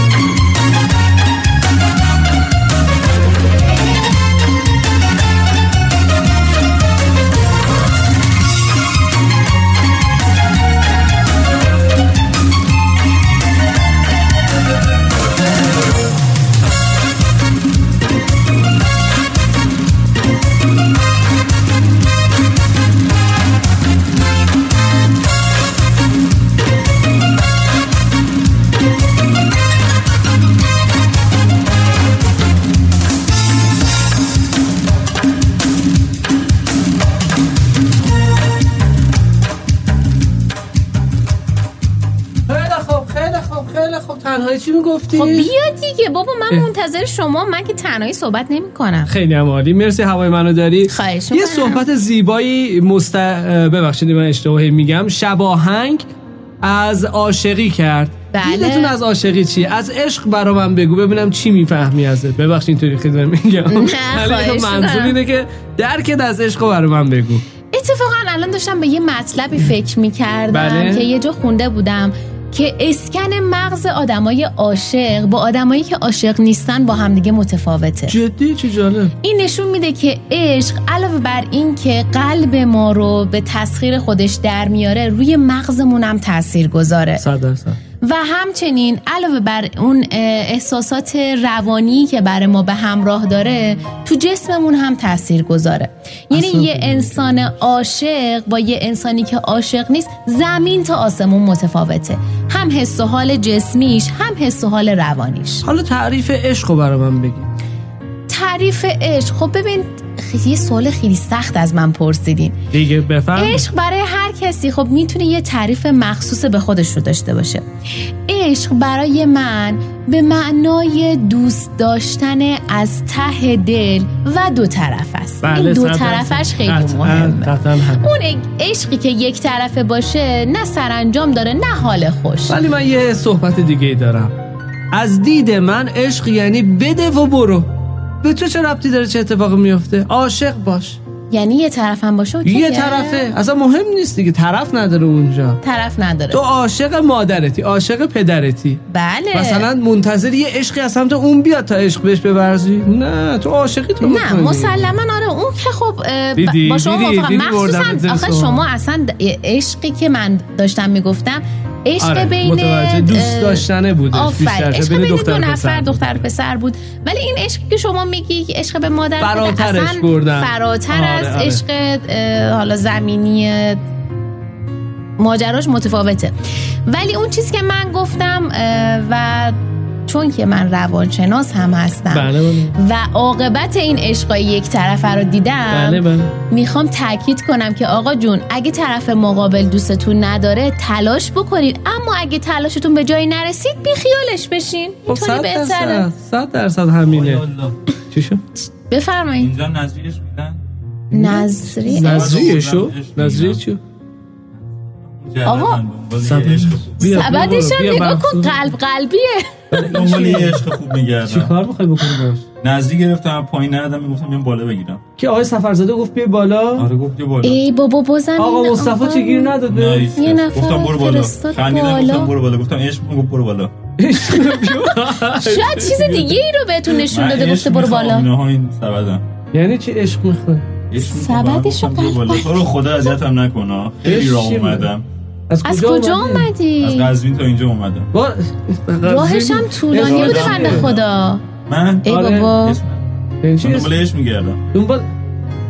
Speaker 5: می‌گفتی
Speaker 6: خب بیا دیگه. بابا من منتظر شما. من که تنهایی صحبت نمی کنم
Speaker 5: خیلی هم عالی. مرسی هوای منو داری.
Speaker 6: خواهش
Speaker 5: یه. صحبت زیبایی مست ببخشید من اشتباهی میگم. شباهنگ از عاشقی کرد.
Speaker 6: بله.
Speaker 5: دیدتون از عاشقی چی؟ از عشق برا من بگو. ببینم چی می‌فهمی ازت. ببخشید اینطوری خیلی میگم.
Speaker 6: نه، خواهش
Speaker 5: منظور. اینه که درکت از عشق برا من بگو.
Speaker 6: اتفاقا الان داشتم به یه مطلبی فکر می کردم
Speaker 5: بله.
Speaker 6: که یه جا خونده بودم. که اسکن مغز آدمای عاشق با آدمایی که عاشق نیستن با همدیگه متفاوته.
Speaker 5: جدی؟ چه جالب.
Speaker 6: این نشون میده که عشق علاوه بر این که قلب ما رو به تسخیر خودش در میاره روی مغزمون هم تاثیر گذاره
Speaker 5: صد درصد.
Speaker 6: و همچنین علاوه بر اون احساسات روانی که برای ما به همراه داره تو جسممون هم تاثیر گذاره. یعنی یه انسان عاشق با یه انسانی که عاشق نیست زمین تا آسمون متفاوته. هم حس و حال جسمیش هم حس و حال روانیش.
Speaker 5: حالا تعریف عشق رو برا من بگی.
Speaker 6: تعریف عشق. خب ببین خیلی یه سوال خیلی سخت از من پرسیدین.
Speaker 5: دیگه بفهم
Speaker 6: عشق برای کسی خب می‌تونه یه تعریف مخصوص به خودش رو داشته باشه. عشق برای من به معنای دوست داشتن از ته دل و دو طرف است. این دو طرفش. خیلی مهمه. اون عشقی که یک طرفه باشه نه سرانجام داره نه حال خوش.
Speaker 5: ولی من یه صحبت دیگه ای دارم. از دید من عشق یعنی بده و برو. به تو چه ربطی داره چه اتفاقی میفته عاشق باش.
Speaker 6: یعنی یه طرفم باشه اوکیه؟
Speaker 5: یه طرفه اصلا مهم نیست دیگه طرف نداره اونجا
Speaker 6: طرف نداره
Speaker 5: تو عاشق مادرتی عاشق پدرتی
Speaker 6: بله
Speaker 5: مثلا منتظر یه عشقی از سمت اون بیاد تا عشق بهش ببرزی نه تو عاشقی تو
Speaker 6: نه. مسلما آره اون که خب؟ با شما؟ موافقم مخصوصا آخه. شما اصلا عشقی که من داشتم می‌گفتم عشق
Speaker 5: آره،
Speaker 6: بین
Speaker 5: متوجه. دوست داشتنه. بیشتر.
Speaker 6: عشق
Speaker 5: بین
Speaker 6: بین دو
Speaker 5: دختر و
Speaker 6: نفر. دختر پسر بود ولی این عشقی که شما میگی عشق به مادر
Speaker 5: فراترش
Speaker 6: اصلا
Speaker 5: بردن.
Speaker 6: فراتر
Speaker 5: آره،
Speaker 6: از
Speaker 5: آره.
Speaker 6: عشق اه، حالا زمینی ماجراش متفاوته ولی اون چیزی که من گفتم و چون که من روانشناس هم هستم.
Speaker 5: بله بله.
Speaker 6: و عاقبت این عشقای یک طرفه رو دیدم
Speaker 5: بله بله.
Speaker 6: می‌خوام تاکید کنم که آقا جون اگه طرف مقابل دوستتون نداره تلاش بکنید اما اگه تلاشتون به جایی نرسید بی خیالش بشین.
Speaker 5: خب
Speaker 6: اینطوری
Speaker 5: صد
Speaker 6: بهتره.
Speaker 5: درصد صد درصد همینه. چی شد؟
Speaker 6: بفرمایید.
Speaker 8: اینجا نظریش میدن
Speaker 6: نظری
Speaker 5: نظریه شو؟ نظریه چی؟
Speaker 6: آقا، سبدش
Speaker 5: بیا،
Speaker 6: هم نگاه کن. قلب قلبیه.
Speaker 8: دنبال یه عشق خوب
Speaker 5: چی
Speaker 8: میگردم
Speaker 5: کار می‌خوای بکنی باش؟
Speaker 8: نزدیک گرفتم پایین ندادم می‌گفتم بیام بالا بگیرم.
Speaker 5: که آقای سفرزاده گفت بیا بالا؟
Speaker 8: آره گفت بیا بالا.
Speaker 6: ای بابا بازم
Speaker 5: آقا مصطفی چه گیر نداد
Speaker 6: یه. نفر
Speaker 8: گفتم برو بالا. خندیدم. گفتم برو بالا. گفتم عشق می‌گفت برو بالا.
Speaker 6: شاید چیز دیگه ای رو بهتون نشون داده گفته برو بالا.
Speaker 8: این سبدم
Speaker 5: یعنی چی عشق می‌خوای؟
Speaker 6: سبدشو
Speaker 8: بیا بالا. تو رو خدا اذیتم نکن خیلی راه
Speaker 5: چی؟
Speaker 8: اومدم.
Speaker 5: از
Speaker 6: از
Speaker 5: کجا اومدی؟
Speaker 8: از؟ قزوین تا اینجا اومدم.
Speaker 5: با-
Speaker 6: راهش هم طولانی بوده بنده. خدا.
Speaker 8: من؟
Speaker 6: ای
Speaker 5: آره.
Speaker 6: بابا؟
Speaker 8: دنبال عشق میگردم.
Speaker 5: دنبال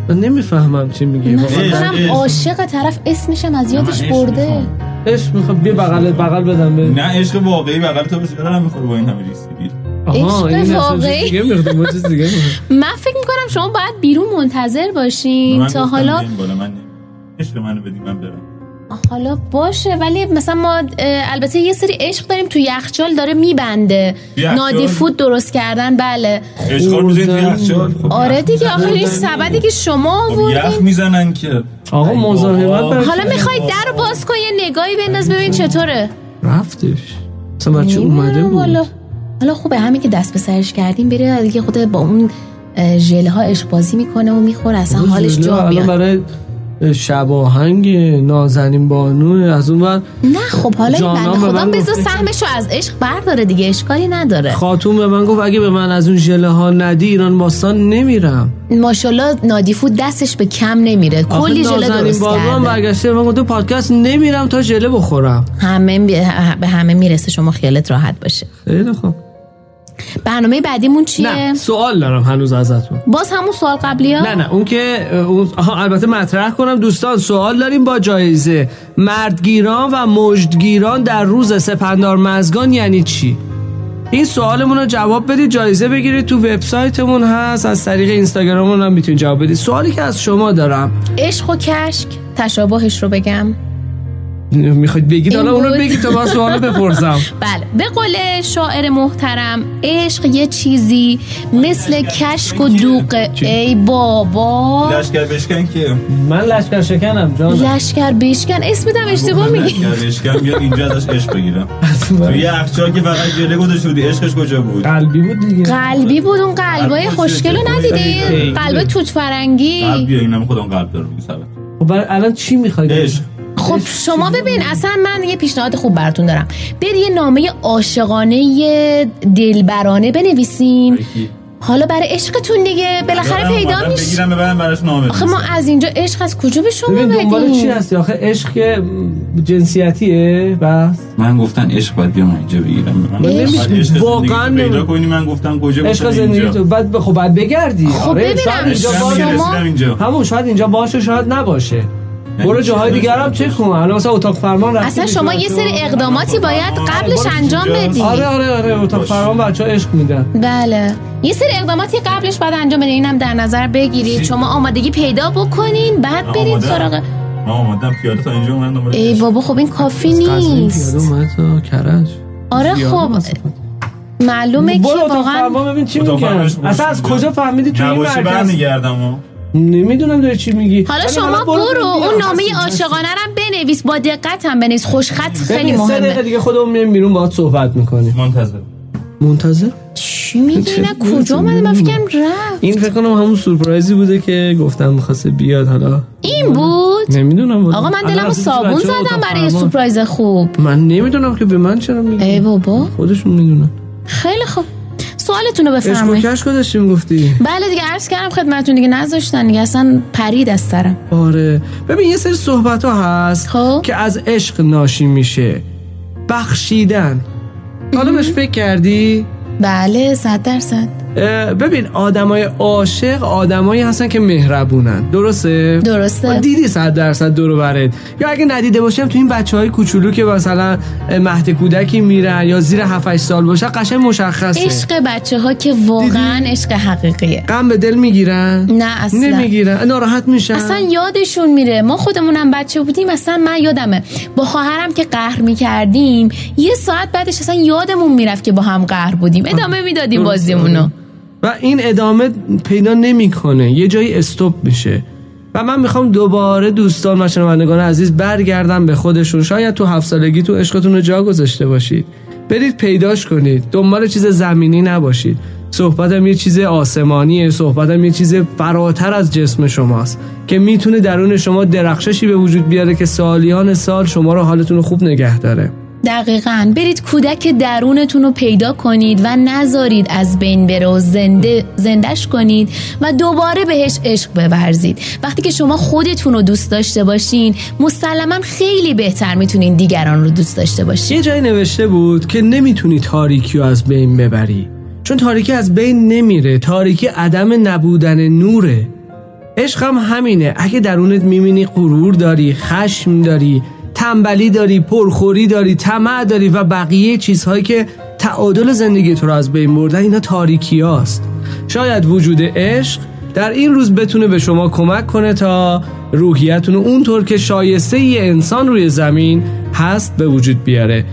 Speaker 5: من نمی‌فهمم چی میگی.
Speaker 6: من. عاشق طرف اسمشم از یادش برده.
Speaker 5: عشق می‌خوام. بیا بغل بغل بدم به
Speaker 8: نه عشق واقعی بغل تو بسیار هم می‌خوره با این همه ریسیگی
Speaker 5: آها،
Speaker 6: عشق واقعی. من فکر می‌کنم شما باید بیرون منتظر باشین تا حالا
Speaker 8: عشق منو بدی من برم.
Speaker 6: حالا باشه ولی مثلا ما البته یه سری عشق داریم تو یخچال داره میبنده؟ نادی فود درست کردن بله.
Speaker 8: عشق رو می‌زنید تو یخچال؟ خب
Speaker 6: آره
Speaker 8: یخ
Speaker 6: دیگه آخه این. سبدی که شما
Speaker 8: خب یخ
Speaker 6: آوردین.
Speaker 8: می‌زنن که.
Speaker 5: آقا مزاحمت
Speaker 6: حالا می‌خوای در رو باز کن یه نگاهی بنداز ببین چطوره.
Speaker 5: رفتش. اصلا بچه اومده بود.
Speaker 6: حالا خوبه همین که دست به سرش کردیم بره دیگه خود با اون ژله ها عشق بازی می‌کنه و می‌خوره اصلا حالش جا میاد
Speaker 5: برای شباهنگ نازنین بانو از اون ور.
Speaker 6: نه خب حالا این بنده خدا بذار سهمشو از عشق برداره دیگه اشکالی نداره.
Speaker 5: خاتون به من گفت اگه به من از اون ژله ها ندی ایران باستان نمیرم.
Speaker 6: ماشاءالله نادیفو دستش به کم نمیره. کلی ژله
Speaker 5: نازنین
Speaker 6: درست کرده.
Speaker 5: برگشته من گفته پادکست نمیرم تا ژله بخورم.
Speaker 6: همه به همه می‌رسه شما خیالت راحت باشه.
Speaker 5: خیلی خوب.
Speaker 6: برنامه بعدیمون چیه؟
Speaker 5: نه سوال دارم هنوز ازتون.
Speaker 6: باز همون سوال قبلی ها
Speaker 5: نه نه اون که اون آها، البته مطرح کنم دوستان سوال داریم با جایزه. مردگیران و مجدگیران در روز سپندار مزگان یعنی چی؟ این سوالمون رو جواب بدید جایزه بگیرید تو وبسایتمون هست از طریق اینستاگراممون هم می‌تونید جواب بدید. سوالی که از شما دارم.
Speaker 6: عشق و کشک تشابهش رو بگم.
Speaker 5: می‌خواید بگید حالا اونو. بگید تا من سوالو بپرسم.
Speaker 6: بله. به قول شاعر محترم عشق یه چیزی مثل کشک و دوغ ای بابا.
Speaker 8: لشکر بشکن که؟
Speaker 5: من لشکر شکنم جان
Speaker 6: لشکر بشکن. اسمتم اشتباه
Speaker 8: گفتن
Speaker 6: میگی.
Speaker 8: لشکر بشکن بیا اینجا ازش عشق بگیرم. تو یه یخچال که فقط گله گذاشته بودی عشقش کجا بود؟
Speaker 5: قلبی بود دیگه.
Speaker 6: قلبی بود اون قلبای
Speaker 8: قلب
Speaker 6: خوشگل رو
Speaker 8: چیه؟
Speaker 6: ندیدین
Speaker 5: خیلی.
Speaker 6: قلب توت فرنگی.
Speaker 8: قلب بیا اینم خودم قلب سبت
Speaker 5: خب الان چی می‌خواید
Speaker 8: عشق.
Speaker 6: خب شما ببین اصلا من یه پیشنهاد خوب براتون دارم. برید یه نامه عاشقانه دلبرانه بنویسین. حالا برای عشقتون دیگه. بالاخره پیدا میشه
Speaker 8: بگیرم ببرم براش نامه
Speaker 6: آخه ما. از اینجا عشق از کجا به شما
Speaker 5: ببین دنبال چی
Speaker 6: بدیم
Speaker 5: هستی؟ آخه عشق جنسیتیه بس.
Speaker 8: من گفتن عشق باید بیام اینجا بگیرم. من
Speaker 5: واقعا
Speaker 8: پیدا کنی من گفتم کجا
Speaker 5: عشق زندگی تو بعد خب بعد بگردی.
Speaker 6: خب
Speaker 5: آره
Speaker 6: ببینم.
Speaker 5: شاید اینجا باشه. همون شاید اینجا باشه شاید نباشه. برو
Speaker 8: چی
Speaker 5: جاهای دیگر هم؟ چک کن الان مثلا اتاق فرمان رفتی
Speaker 6: اصلا شما یه. سری اقداماتی باید قبلش انجام. بدی
Speaker 5: آره آره آره اتاق. فرمان بچه ها عشق میدن
Speaker 6: بله یه سری اقداماتی قبلش باید انجام بدین اینم در نظر بگیرید
Speaker 8: چی؟
Speaker 6: شما آمادگی پیدا بکنین بعد برید. سراغ
Speaker 8: من آمدم پیاده تا اینجا اومدم
Speaker 6: ای. بابا خب این کافی
Speaker 5: پیاده
Speaker 6: نیست
Speaker 5: کرج
Speaker 6: آره
Speaker 5: پیاده
Speaker 6: خب. معلومه که واقعا
Speaker 5: فرمان ببین چی میگن اصلا از. کجا فهمیدی تو این
Speaker 8: نباشی
Speaker 5: مرکز نمی‌دونم داری چی میگی.
Speaker 6: حالا شما
Speaker 5: برو.
Speaker 6: اون نامه. عاشقانه رو بنویس با دقت هم بنویس. خوشخط خیلی
Speaker 5: ببین، سه دقیقه
Speaker 6: مهمه.
Speaker 5: دیگه خودمون میایم بیرون باهات صحبت می‌کنیم.
Speaker 8: منتظر.
Speaker 5: منتظر؟
Speaker 6: چی میگی نه کجا اومده من فکرم رفت.
Speaker 5: این فکر کنم همون سورپرایزی بوده که گفتم می‌خواسته بیاد حالا.
Speaker 6: این بود؟
Speaker 5: نمی‌دونم.
Speaker 6: آقا من دلمو صابون زدم برای سورپرایز خوب.
Speaker 5: من نمی‌دونم که به من چرا میگی.
Speaker 6: ای بابا.
Speaker 5: خودشون می‌دونن.
Speaker 6: خیلی خوب. سوالتون رو بفرمایید.
Speaker 5: کشک رو داشتی می‌گفتی
Speaker 6: بله دیگه عرض کردم خدمتتون دیگه نذاشتن دیگه اصلا پرید از سرم.
Speaker 5: آره. ببین یه سری صحبت ها هست
Speaker 6: خب.
Speaker 5: که از عشق ناشی میشه. بخشیدن. حالا بهش فکر کردی؟
Speaker 6: بله صد درصد.
Speaker 5: ببین آدمای عاشق آدمایی هستن که مهربونن. درسته؟
Speaker 6: درسته.
Speaker 5: دیدی صد درصد دورو برت یا اگه ندیده باشم تو این بچه های کوچولو که مثلا مهد کودکی میرن یا زیر 7 سال باشن قشنگ مشخصه.
Speaker 6: عشق بچه ها که واقعا عشق حقیقیه.
Speaker 5: غم به دل می‌گیرن؟
Speaker 6: نه اصلا.
Speaker 5: نمی‌گیرن؟ ناراحت میشن؟
Speaker 6: اصلا یادشون میره. ما خودمونم بچه بودیم اصلا من یادمه. با خواهرم که قهر می‌کردیم یه ساعت بعدش اصلا یادمون می‌رفت که با هم قهر بودیم. ادامه می‌دادیم بازیمونو.
Speaker 5: و این ادامه پیدا نمی‌کنه. یه جایی استوب میشه. و من می‌خوام دوباره دوستان و شنوندگان عزیز برگردم به خودشون. شاید تو هفت سالگی تو عشقتون رو جا گذاشته باشید. برید پیداش کنید. دنبال چیز زمینی نباشید. صحبتم یه چیز آسمانیه. صحبتم یه چیز فراتر از جسم شماست. که می‌تونه درون شما درخششی به وجود بیاره که سالیان سال شما رو حالتون خوب نگه داره.
Speaker 6: دقیقا. برید کودک درونتون رو پیدا کنید و نذارید از بین بره و زنده زندش کنید و دوباره بهش عشق بورزید. وقتی که شما خودتون رو دوست داشته باشین مسلما خیلی بهتر می‌تونین دیگران رو دوست داشته باشین.
Speaker 5: یه جایی نوشته بود که نمی‌تونی تاریکی رو از بین ببری. چون تاریکی از بین نمیره. تاریکی عدم نبودن نوره. عشق هم همینه. اگه درونت می‌بینی غرور داری خشم داری تنبلی داری پرخوری داری طمع داری و بقیه چیزهایی که تعادل زندگی تو رو از بین بردن اینا تاریکی هاست. شاید وجود عشق در این روز بتونه به شما کمک کنه تا روحیتون رو اونطور که شایسته یه انسان روی زمین هست به وجود بیاره.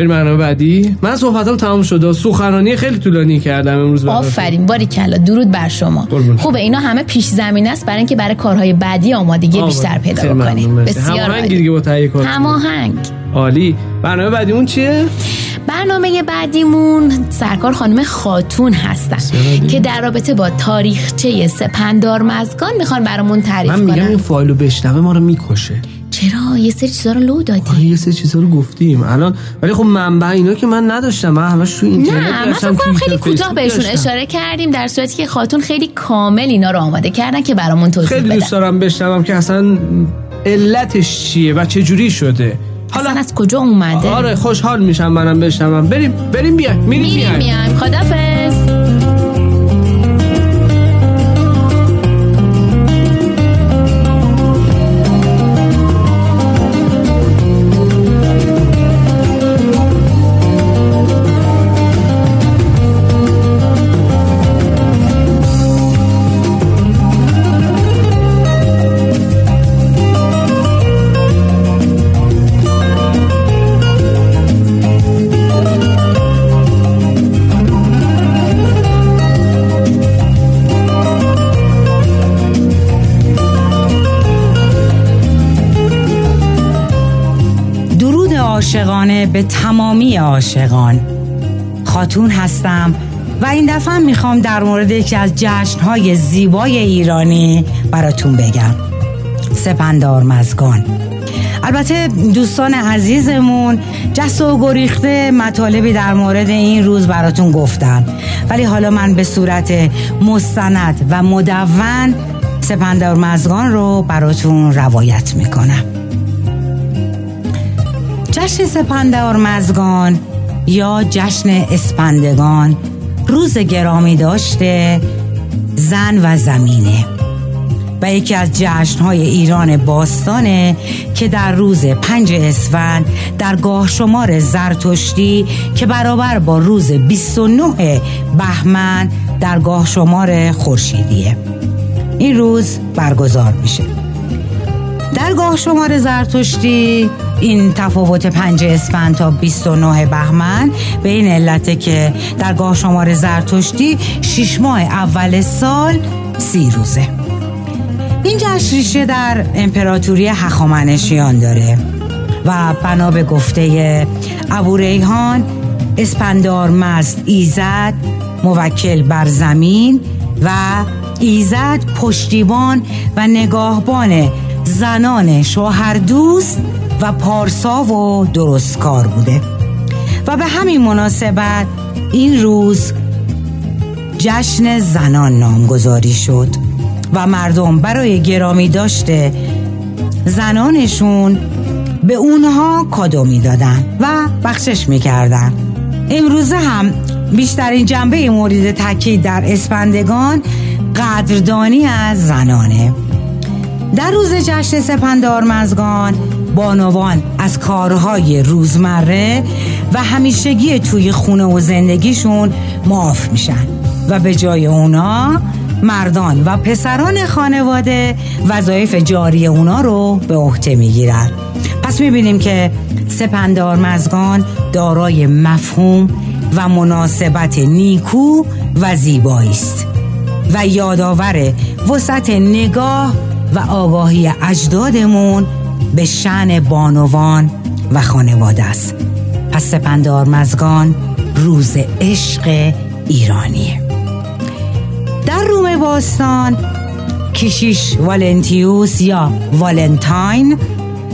Speaker 5: بریم برنامه بعدی من صحبتم تمام شده سخنرانی خیلی طولانی کردم امروز.
Speaker 6: آفرین باری کلا درود بر شما. خوبه اینا همه پیش زمینه است برای اینکه برای کارهای بعدی آمادگی بیشتر پیدا
Speaker 5: مرسی.
Speaker 6: بسیار عالی.
Speaker 5: دیگه با تهیه کننده.
Speaker 6: هماهنگ
Speaker 5: عالی برنامه بعدیمون چیه
Speaker 6: برنامه بعدیمون سرکار خانم خاتون هستن. که در رابطه با تاریخچه سپندار مزگان می‌خوان برامون تعریف
Speaker 5: من میگم
Speaker 6: کنن
Speaker 5: این فایلو بشنوه ما رو می‌کشه
Speaker 6: چرا؟ یه سری چیزا رو لو دادی.
Speaker 5: آره یه سری چیزا رو گفتیم. الان ولی خب منبع اینا که من نداشتم. من همش تو اینترنت
Speaker 6: نه من
Speaker 5: داشتم، توییتر،
Speaker 6: خیلی کوتاه بهشون
Speaker 5: داشتم.
Speaker 6: اشاره کردیم در صورتی که خاتون خیلی کامل اینا رو آماده کردن که برامون توضیح
Speaker 5: خیلی
Speaker 6: بدن.
Speaker 5: دوست دارم بشنوم که اصلا علتش چیه و چه جوری شده
Speaker 6: اصلا از کجا اومده؟
Speaker 5: آره خوشحال میشم منم بشنوم. بریم بریم بیایم. میریم
Speaker 6: میریم
Speaker 5: بیایم.
Speaker 6: میایم. خدافظ.
Speaker 3: عاشقانه به تمامی عاشقان. خاتون هستم و این دفعه می‌خوام در مورد یکی از جشنهای زیبای ایرانی براتون بگم. سپندار مزگان. البته دوستان عزیزمون جس و گریخته مطالبی در مورد این روز براتون گفتم. ولی حالا من به صورت مستند و مدون سپندار مزگان رو براتون روایت می‌کنم. جشن سپندار مزگان یا جشن اسپندگان؟ روز گرامی داشته زن و زمینه. و یکی از جشنهای ایران باستانه که در روز پنج اسفند در گاه شمار زرتشتی که برابر با روز 29 بهمن در گاه شمار خورشیدیه. این روز برگزار میشه. در گاه شمار زرتشتی این تفاوت پنج اسفند تا 29 بهمن. به این علته که در گاه شمار زرتشتی شش ماه اول سال سی روزه. این جشن ریشه در امپراتوری هخامنشیان داره و بنا به گفته ابو ریحان اسپندار مزد ایزد موکل بر زمین و ایزد پشتیبان و نگاهبان زنان شوهر دوست و پارسا و درستکار بوده. و به همین مناسبت این روز جشن زنان نامگذاری شد و مردم برای گرامی داشته زنانشون به اونها کادو می‌دادن و بخشش می‌کردن. امروزه هم بیشترین جنبه مورد تاکید در اسپندگان قدردانی از زنانه. در روز جشن سپندار مزگان بانوان از کارهای روزمره و همیشگی توی خونه و زندگیشون معاف میشن. و به جای اونا مردان و پسران خانواده وظایف جاری اونا رو به عهده می‌گیرن. پس می‌بینیم که سپندار مزگان دارای مفهوم و مناسبت نیکو و زیبایی است. و یادآور وسط نگاه و آگاهی اجدادمون به شن بانوان و خانواده است. پس سپندار مزگان روز عشق ایرانیه در روم باستان کشیش والنتیوس یا والنتاین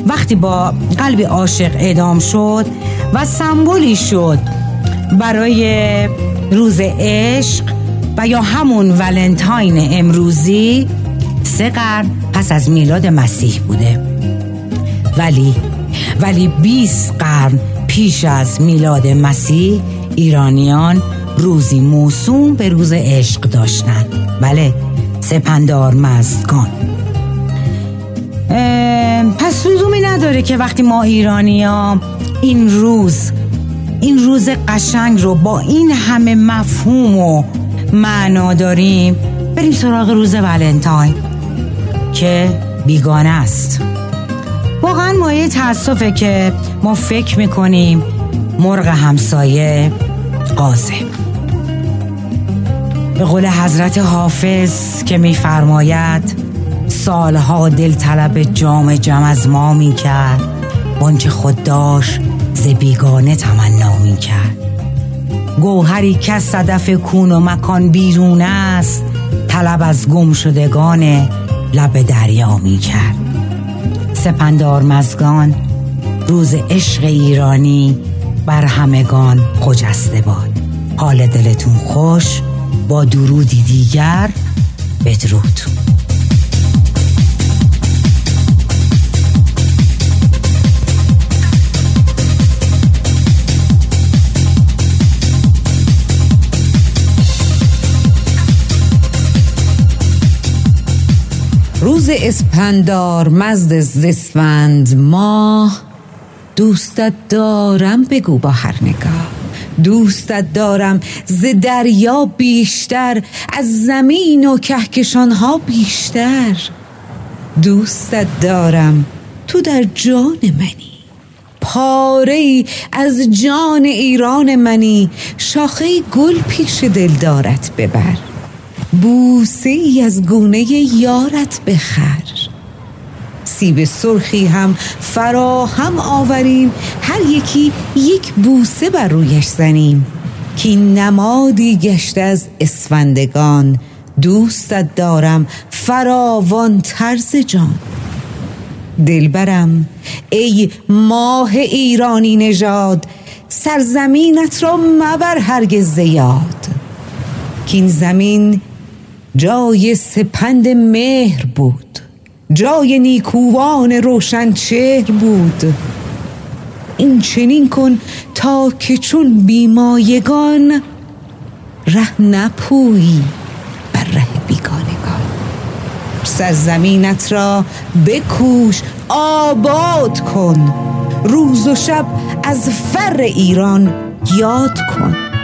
Speaker 3: وقتی با قلب عاشق اعدام شد و سمبولی شد برای روز عشق و یا همون ولنتاین امروزی سه قرن پس از میلاد مسیح بوده. ولی ولی 20 قرن پیش از میلاد مسیح ایرانیان روزی موسوم به روز عشق داشتن بله سپندار مزدگان پس لزومی نداره که وقتی ما ایرانی ها این روز این روز قشنگ رو با این همه مفهوم و معنا داریم بریم سراغ روز ولنتاین که بیگانه است. واقعا مایه تاسفه که ما فکر می‌کنیم مرغ همسایه قازه به قول حضرت حافظ که میفرماید سالها دل طلب جام جم از ما می‌کرد بانچه خود داشت ز بیگانه تمنا می‌کرد. گوهری که صدف کون و مکان بیرون است طلب از گم شدگان لب دریا می‌کرد. سپندار مزگان روز عشق ایرانی بر همگان خجسته باد. حال دلتون خوش با درودی دیگر بدرود.
Speaker 4: روز اسپندار مزد زسفند ماه. دوستت دارم بگو با هر نگاه. دوستت دارم ز دریا بیشتر از زمین و کهکشان ها بیشتر. دوستت دارم تو در جان منی. پاره ای از جان ایران منی. شاخه گل پیش دلدارت ببر. بوسه ای از گونه یارت بخر. سیب سرخی هم فراهم آوریم هر یکی یک بوسه بر رویش زنیم. که نمادی گشته از اسفندگان دوستت دارم فراوان طرز جان. دلبرم ای ماه ایرانی نژاد سرزمینت را مبر هرگز زیاد. که این زمین جای سپند مهر بود. جای نیکوان روشن چهر بود. این چنین کن تا که چون بیمایگان ره نپویی بر ره بیگانگان. سرزمینت را بکوش آباد کن. روز و شب از فر ایران یاد کن.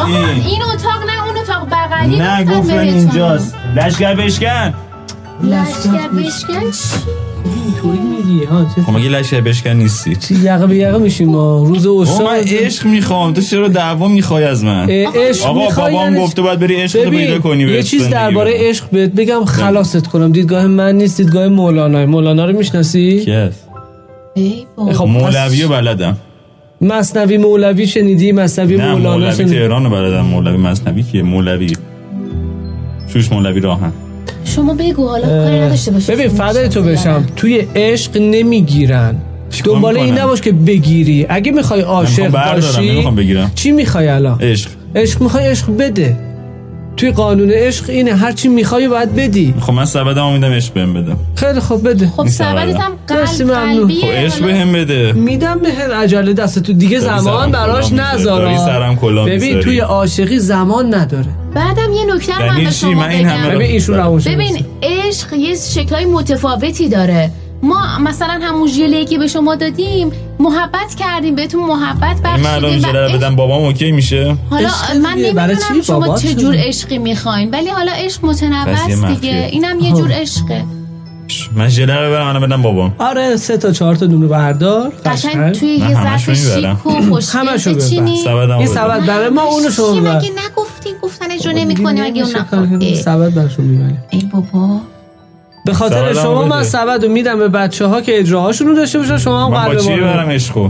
Speaker 5: آقا
Speaker 8: این
Speaker 6: این اتاق نه اون اتاق بغلی
Speaker 8: نه گفتن. اینجاست. لشگر بشکن.
Speaker 6: لشگر بشکن چی؟
Speaker 5: اینطوری میگی ها
Speaker 8: خب مگه بشکن نیستی؟
Speaker 5: چی یقه به یقه میشیم ما؟ روز اشتار
Speaker 8: من عشق می‌خوام. تو چرا دعوا می‌خوای از من؟
Speaker 5: عشق
Speaker 8: آقا
Speaker 5: می‌خوای
Speaker 8: بابام
Speaker 5: یعنی-
Speaker 8: گفته باید بری عشق رو پیدا کنی
Speaker 5: یه چیز درباره. عشق بهت بگم خلاصت کنم. دیدگاه من نیست دیدگاه مولانا. مولانا رو می‌شناسی؟
Speaker 8: کی هست؟
Speaker 6: ای بابا.
Speaker 5: خب
Speaker 8: مولوی بلدم.
Speaker 5: مصنوی مولوی شنیدی؟ مصنوی
Speaker 8: نه
Speaker 5: مولانا
Speaker 8: مولوی
Speaker 5: شنیدی؟
Speaker 8: تهران رو بلدم. مولوی مصنوی کیه؟ مولوی. شوش مولوی راهن.
Speaker 6: شما بگو حالا کاری نداشته باشی
Speaker 5: ببین فدای تو بشم؟ توی عشق نمی‌گیرن. دنبال این؟ نباش که بگیری. اگه می‌خوای عاشق باشی. چی می‌خوای الان؟
Speaker 8: عشق.
Speaker 5: عشق می‌خوای عشق بده. توی قانون عشق اینه هر چی می‌خوای باید بدی.
Speaker 8: خب من سبدمو میدم عشق بهم بده.
Speaker 5: خیلی خوب بده.
Speaker 6: خب سبدت هم قلب
Speaker 5: ممنون.
Speaker 6: قلبیه
Speaker 8: خب عشق بهم بده.
Speaker 5: میدم به عجله دست تو. دیگه زمان براش. نذارا
Speaker 8: کلاه
Speaker 5: ببین. توی عاشقی زمان نداره.
Speaker 6: بعدم یه نکته رو من
Speaker 8: یعنی
Speaker 6: به؟ شما
Speaker 8: من این همه
Speaker 6: بگم
Speaker 5: ببین ایشون روان
Speaker 6: ببین عشق یه شکلهای متفاوتی داره. ما مثلا همون ژله که به شما دادیم محبت کردیم بهتون محبت
Speaker 8: این من الان
Speaker 6: بخشیدیم
Speaker 8: ژله بدم بابام اوکی میشه؟
Speaker 6: حالا من نمی‌دونم شما چه جور؟ عشقی می‌خواین ولی حالا عشق متنوع دیگه. اینم یه جور عشقه.
Speaker 8: من ژله رو برم الان بدم بابام.
Speaker 5: آره سه تا چهار تا دونه بردار.
Speaker 6: قشنگ توی یه ظرف. شیک و خوشگل. بچینی
Speaker 5: این. سبد برای ما اونو شما
Speaker 6: مگه نگفتی؟ گفتن اجرا نمی‌کنی اگه اون نخواد
Speaker 5: سبد برشون می‌بریم.
Speaker 6: ای بابا.
Speaker 5: به خاطر شما
Speaker 8: بده.
Speaker 5: من سبد رو میدم به بچه ها که اجراهاشون رو داشته باشن شما هم
Speaker 8: من با
Speaker 5: قلب
Speaker 8: چی برم عشقو؟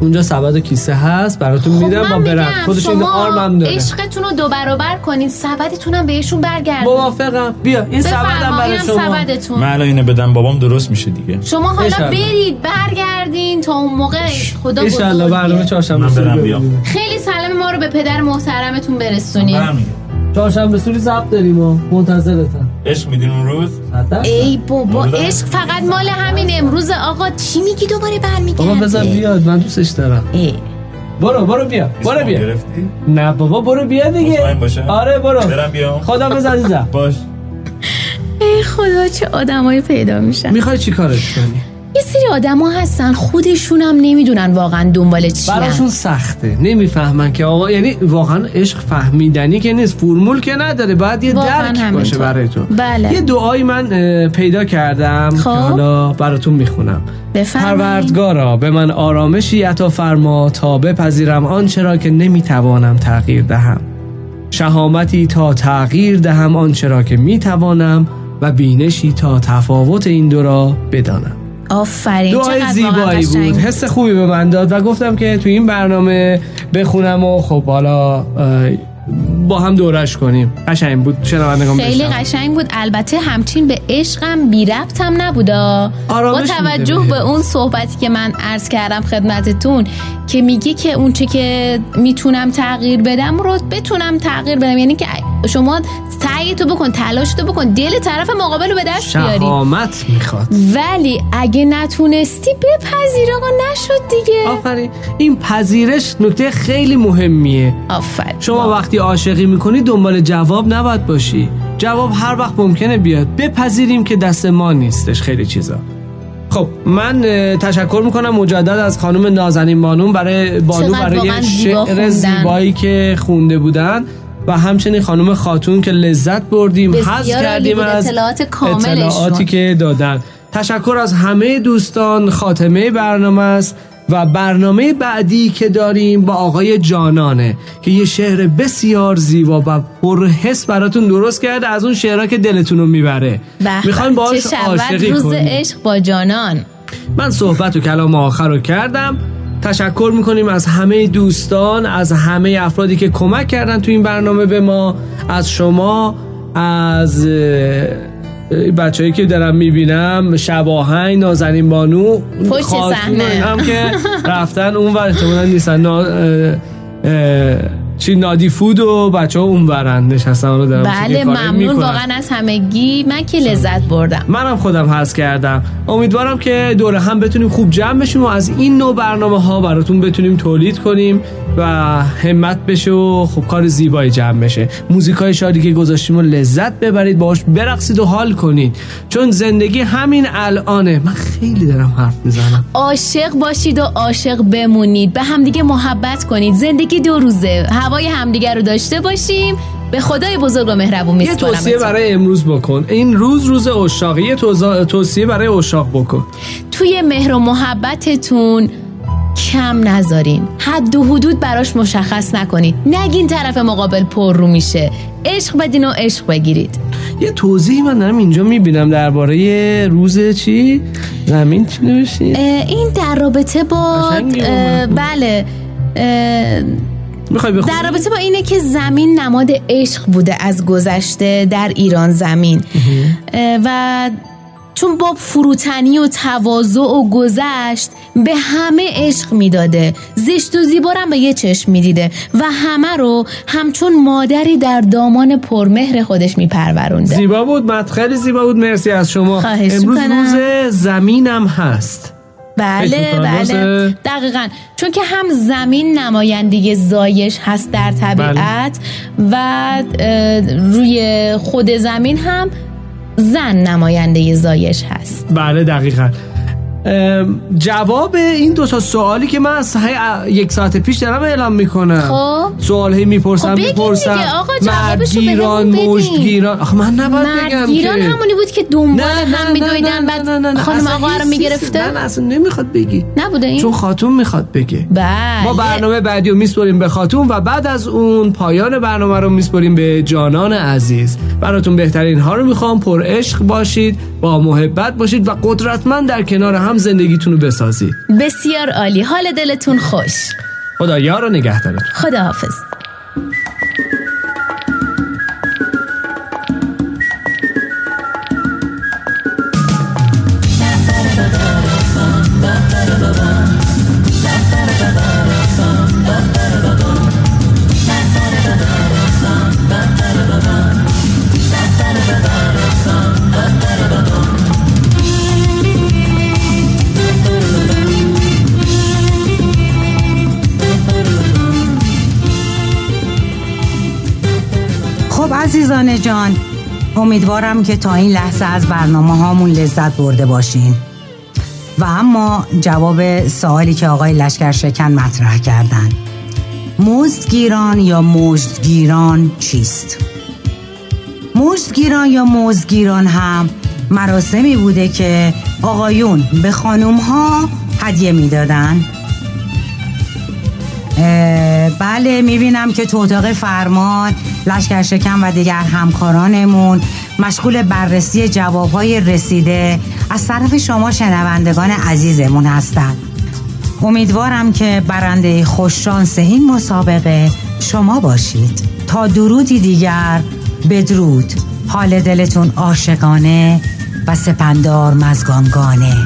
Speaker 5: اونجا سبد و کیسه هست براتون میدم با
Speaker 6: خب
Speaker 5: برم خودش این آرمم داره.
Speaker 6: عشقتون رو دو برابر کنین سبدتون هم بهشون برگردون
Speaker 5: موافقم. بیا این سبدم برای شما.
Speaker 6: سبدتون.
Speaker 8: من الان اینو بدم بابام درست میشه دیگه.
Speaker 6: شما حالا
Speaker 5: انشالله.
Speaker 6: برید برگردین تا اون موقع خدا
Speaker 5: ایشالله برنامه چهارشنبه
Speaker 8: من
Speaker 5: سوری
Speaker 8: برم
Speaker 5: ببینیم.
Speaker 8: بیام.
Speaker 6: خیلی سلام ما رو به پدر محترمتون برسونین
Speaker 5: چهارشنبه سوری ضبط داریم و منتظرتم.
Speaker 8: عشق میدین اون روز؟
Speaker 6: ای بابا عشق فقط مال همین امروز آقا چی میگی دوباره برمیگرده
Speaker 5: بابا بزن بیاد. من دوستش دارم.
Speaker 6: ای.
Speaker 5: برو برو بیا. برو بیا.
Speaker 8: گرفتی؟
Speaker 5: نه بابا برو بیا دیگه؟ آره برو.
Speaker 8: برم بیام.
Speaker 5: خدا بزن عزیزم.
Speaker 8: باش.
Speaker 6: ای خدا چه آدمایی پیدا میشن.
Speaker 5: می‌خوای چی کارش کنی؟
Speaker 6: یه سری آدما هستن خودشون هم نمی‌دونن واقعا دنبال چی
Speaker 5: براشون سخته نمی‌فهمن که آقا یعنی واقعا عشق فهمیدنی که نیست فرمول که نداره باید یه درک
Speaker 6: همینطور.
Speaker 5: باشه برای تو
Speaker 6: بله.
Speaker 5: یه دعایی من پیدا کردم
Speaker 6: خب.
Speaker 5: که حالا براتون می‌خونم. پروردگارا به من آرامشی عطا فرما تا بپذیرم آنچه را که نمی‌توانم تغییر دهم شهامتی تا تغییر دهم آنچه را که می‌توانم و بینشی تا تفاوت این دو را بدانم
Speaker 6: آفرین
Speaker 5: دعای زیبایی بود. حس خوبی به من داد و گفتم که تو این برنامه بخونم و خب حالا با هم دورش کنیم. قشنگ بود. شنوندگان
Speaker 6: خیلی. قشنگ بود. البته همچین به عشقم بی ربط هم نبودا با توجه به اون صحبتی که من عرض کردم خدمتتون که میگه که اون چه که می‌تونم تغییر بدم رو بتونم تغییر بدم. یعنی که شما سعی تو بکن تلاش تو بکن دل طرف مقابل رو به دست بیاری.
Speaker 5: شهامت می‌خواد.
Speaker 6: ولی اگه نتونستی بپذیر آقا نشد دیگه.
Speaker 5: آفرین. این پذیرش نکته خیلی مهمیه.
Speaker 6: آفرین.
Speaker 5: شما وقتی عاشقی می‌کنی دنبال جواب نباید باشی. جواب هر وقت ممکنه بیاد. بپذیریم که دست ما نیستش خیلی چیزا. خب من تشکر می‌کنم مجدد از خانم نازنین بانون برای بانو برای شعر. زیبایی که خونده بودن. و همچنین خانم خاتون که لذت بردیم حس کردیم. از
Speaker 6: اطلاعات کاملشون.
Speaker 5: اطلاعاتی که دادن تشکر از همه دوستان خاتمه برنامه است و برنامه بعدی که داریم با آقای جانانه که یه شعر بسیار زیبا و پرحس براتون درست کرده از اون شعرها که دلتون رو می‌بره
Speaker 6: به
Speaker 5: می‌خوایم. باهاش
Speaker 6: شود
Speaker 5: عاشقی
Speaker 6: روز
Speaker 5: کنیم
Speaker 6: عشق با جانان
Speaker 5: من صحبت و کلام آخر رو کردم تشکر می‌کنیم از همه دوستان از همه افرادی که کمک کردن تو این برنامه به ما از شما از بچه هایی که دارم می‌بینم شباهنگ نازنین بانو
Speaker 6: پشت.
Speaker 5: هم که رفتن اون ور احتمالاً نیستن نا... اه، اه، چی نادی فود و بچه ها اون برن نشستن رو دارم
Speaker 6: بله ممنون واقعا از همگی. من که لذت بردم.
Speaker 5: منم خودم حس کردم. امیدوارم که دوره هم بتونیم خوب جمع بشیم و از این نوع برنامه ها براتون بتونیم تولید کنیم و همت بشه و خوب کار زیبایی جمع بشه. موزیک های شادی که گذاشتیم و لذت ببرید باهاش برقصید و حال کنید. چون زندگی همین الانه. من خیلی دارم حرف می‌زنم.
Speaker 6: عاشق باشید و عاشق بمونید. به همدیگه محبت کنید. زندگی دو روزه. هوای همدیگه رو داشته باشیم. به خدای بزرگ و مهربون
Speaker 5: یه توصیه
Speaker 6: میسپارم
Speaker 5: برای امروز بکن. این روز روز اشاقی. یه توزا- توصیه برای اشاق بکن.
Speaker 6: توی مهر و محبتتون کم نذارین. حد و حدود براش مشخص نکنید نگین طرف مقابل پر رو میشه. عشق بدین و عشق بگیرید.
Speaker 5: یه توضیحی من دارم اینجا می‌بینم درباره روز چی؟ زمین چی نوشتید
Speaker 6: اه، این در رابطه با. بله. اه، در رابطه با اینه که زمین نماد عشق بوده از گذشته در ایران زمین. و چون با فروتنی و تواضع و گذشت به همه عشق می‌داده. زشت و زیبارم به یه چشم می‌دیده و همه رو همچون مادری در دامان پرمهر خودش میپرورونده.
Speaker 5: زیبا بود مت خیلی زیبا بود. مرسی از شما. امروز
Speaker 6: می‌کنم.
Speaker 5: روز زمینم هست.
Speaker 6: بله بله؟ دقیقا چون که هم زمین نماینده زایش هست در طبیعت
Speaker 5: بله.
Speaker 6: و روی خود زمین هم زن نماینده زایش هست
Speaker 5: بله دقیقا جواب این دو تا سوالی که من از سه- یک ساعت پیش دارم اعلام می‌کنم.
Speaker 6: خب.
Speaker 5: سوال هی می‌پرسم
Speaker 6: خب
Speaker 5: می‌پرسم. مردگیران. مشتگیران آخه من نباید بگم که
Speaker 6: همونی بود که دنبال هم میدویدن بعد. خانم آقا رو می‌گرفته؟
Speaker 5: نه اصلا نمی‌خواد بگی.
Speaker 6: نبوده این؟
Speaker 5: چون خاتون می‌خواد بگه.
Speaker 6: بله.
Speaker 5: ما برنامه بعدی رو میسپریم به خاتون و بعد از اون پایان برنامه رو میسپریم به جانان عزیز. براتون بهترین ها رو می‌خوام. پر عشق باشید با محبت باشید و قدرتمند در کنار هم زندگیتون رو بسازید
Speaker 6: بسیار عالی. حال دلتون خوش.
Speaker 5: خدا یار و نگهدارتون.
Speaker 6: خداحافظ.
Speaker 3: جان. امیدوارم که تا این لحظه از برنامه هامون لذت برده باشین. و اما جواب سوالی که آقای لشکر شکن مطرح کردن. مزدگیران یا مزدگیران چیست؟ مزدگیران یا مزدگیران هم مراسمی بوده که آقایون به خانوم ها هدیه می‌دادن. بله می‌بینم که تو اتاق فرمان لشکر شکم و دیگر همکارانمون. مشغول بررسی جوابهای رسیده از طرف شما شنوندگان عزیزمون هستند امیدوارم که برنده خوششانس این مسابقه شما باشید. تا درودی دیگر بدرود. حال دلتون عاشقانه و سپندار مزگانگانه.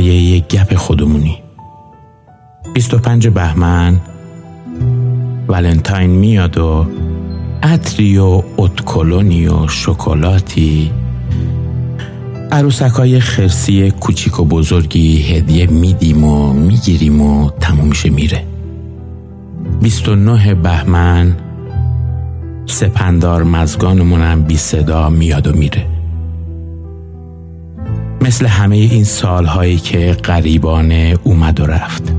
Speaker 9: برای یک گپ خودمونی. 25 بهمن ولنتاین میاد و عطری و اتکلونی و شکلاتی عروسک خرسی کوچیک و بزرگی هدیه میدیم و می‌گیریم و تموم میشه میره. 29 بهمن سپندار مزگانمونم بی صدا میاد و میره. مثل همه این سالهایی که قریبانه اومد و رفت.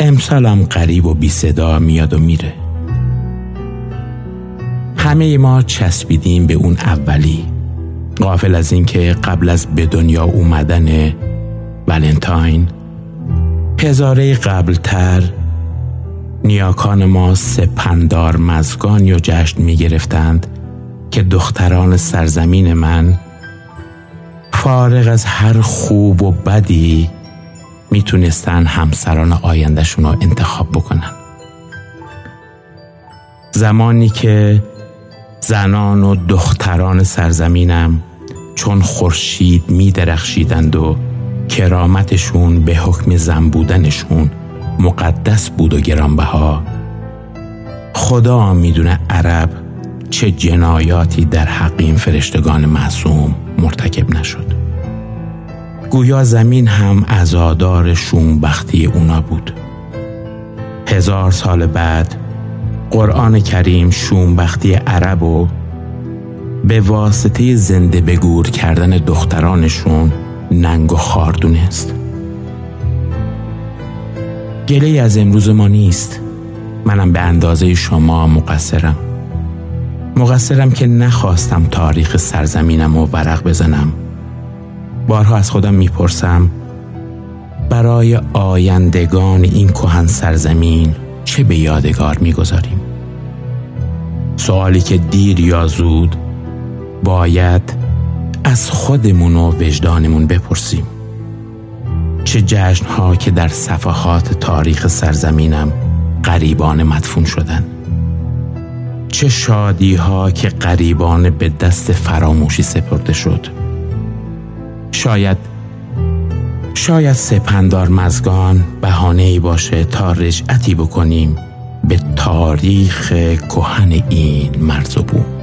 Speaker 9: امسالم قریب و بی صدا میاد و میره. همه ما چسبیدیم به اون اولی قافل از اینکه قبل از به دنیا اومدن ولنتاین. هزاره قبلتر نیاکان ما سپندار مزگان یا جشن می گرفتند که دختران سرزمین من فارغ از هر خوب و بدی می‌تونستن همسران آیندهشون رو انتخاب بکنن. زمانی که زنان و دختران سرزمینم چون خورشید می درخشیدند و کرامتشون به حکم زن بودنشون مقدس بود و گرانبها خدا می‌دونه عرب چه جنایاتی در حق این فرشتگان معصوم مرتکب نشد. گویا زمین هم ازادار شومبختی اونا بود. هزار سال بعد قرآن کریم شومبختی عرب و به واسطه زنده بگور کردن دخترانشون ننگ و خاردونست گله از امروز ما نیست. منم به اندازه شما مقصرم. مقصرم که نخواستم تاریخ سرزمینم و ورق بزنم. بارها از خودم می‌پرسم برای آیندگان این کهن سرزمین چه به یادگار می‌گذاریم؟ سوالی که دیر یا زود باید از خودمون و وجدانمون بپرسیم. چه جشنها که در صفحات تاریخ سرزمینم قریبان مدفون شدن؟ چه شادی ها که قریبان به دست فراموشی سپرده شد. شاید شاید سپندار مزگان بهانه ای باشه تا رجعتی بکنیم به تاریخ کهن این مرز و بوم.